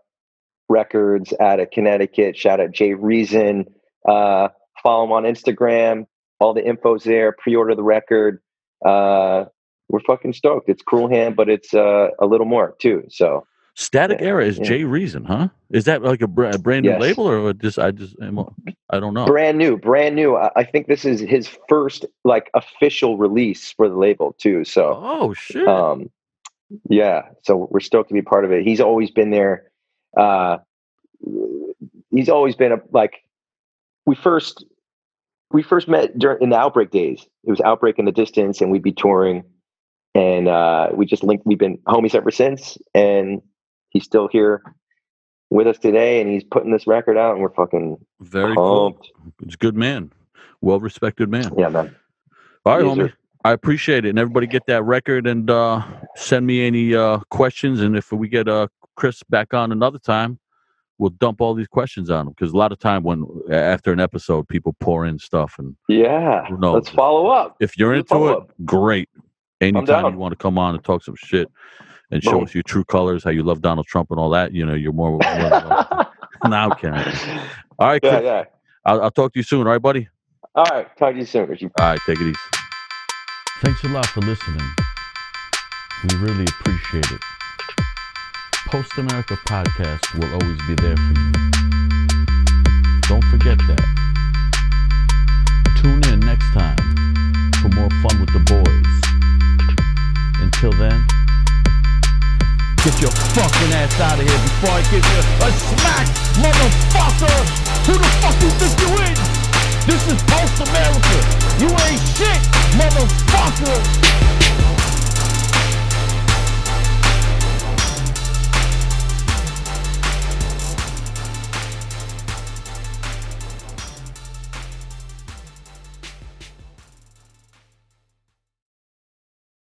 Records out of Connecticut. Shout out Jay Reason. Uh, follow him on Instagram. All the info's there. Pre-order the record. Uh, we're fucking stoked. It's Cruel Hand, but it's uh, a little more too. So Static Yeah, Era is yeah. Jay Reason, huh? Is that like a, br- a brand new Yes. label, or just I just I don't know. brand new, brand new. I, I think this is his first like official release for the label too. So Oh shit! um yeah so we're stoked to be part of it he's always been there uh he's always been a like we first we first met during in the outbreak days it was outbreak in the distance and we'd be touring and uh we just linked we've been homies ever since and he's still here with us today and he's putting this record out and we're fucking Very cool. pumped. He's a good man, well respected man. yeah man All right, homie. I appreciate it. And everybody get that record and uh, send me any uh, questions. And if we get uh, Chris back on another time, we'll dump all these questions on him. Because a lot of time when after an episode, people pour in stuff. And yeah let's follow up if you're We'll into it, up. great. Anytime you want to come on and talk some shit and show Boom. us your true colors, how you love Donald Trump and all that, you know, you're more. more now, Ken. All right, yeah yeah I'll, I'll talk to you soon. All right, buddy. all right talk to you soon Richie. All right, take it easy. Thanks a lot for listening. We really appreciate it. Post America Podcast will always be there for you. Don't forget that. Tune in next time for more fun with the boys. Until then, get your fucking ass out of here before I give you a smack, motherfucker! Who the fuck you think you is? This is Post America. You ain't shit, motherfucker.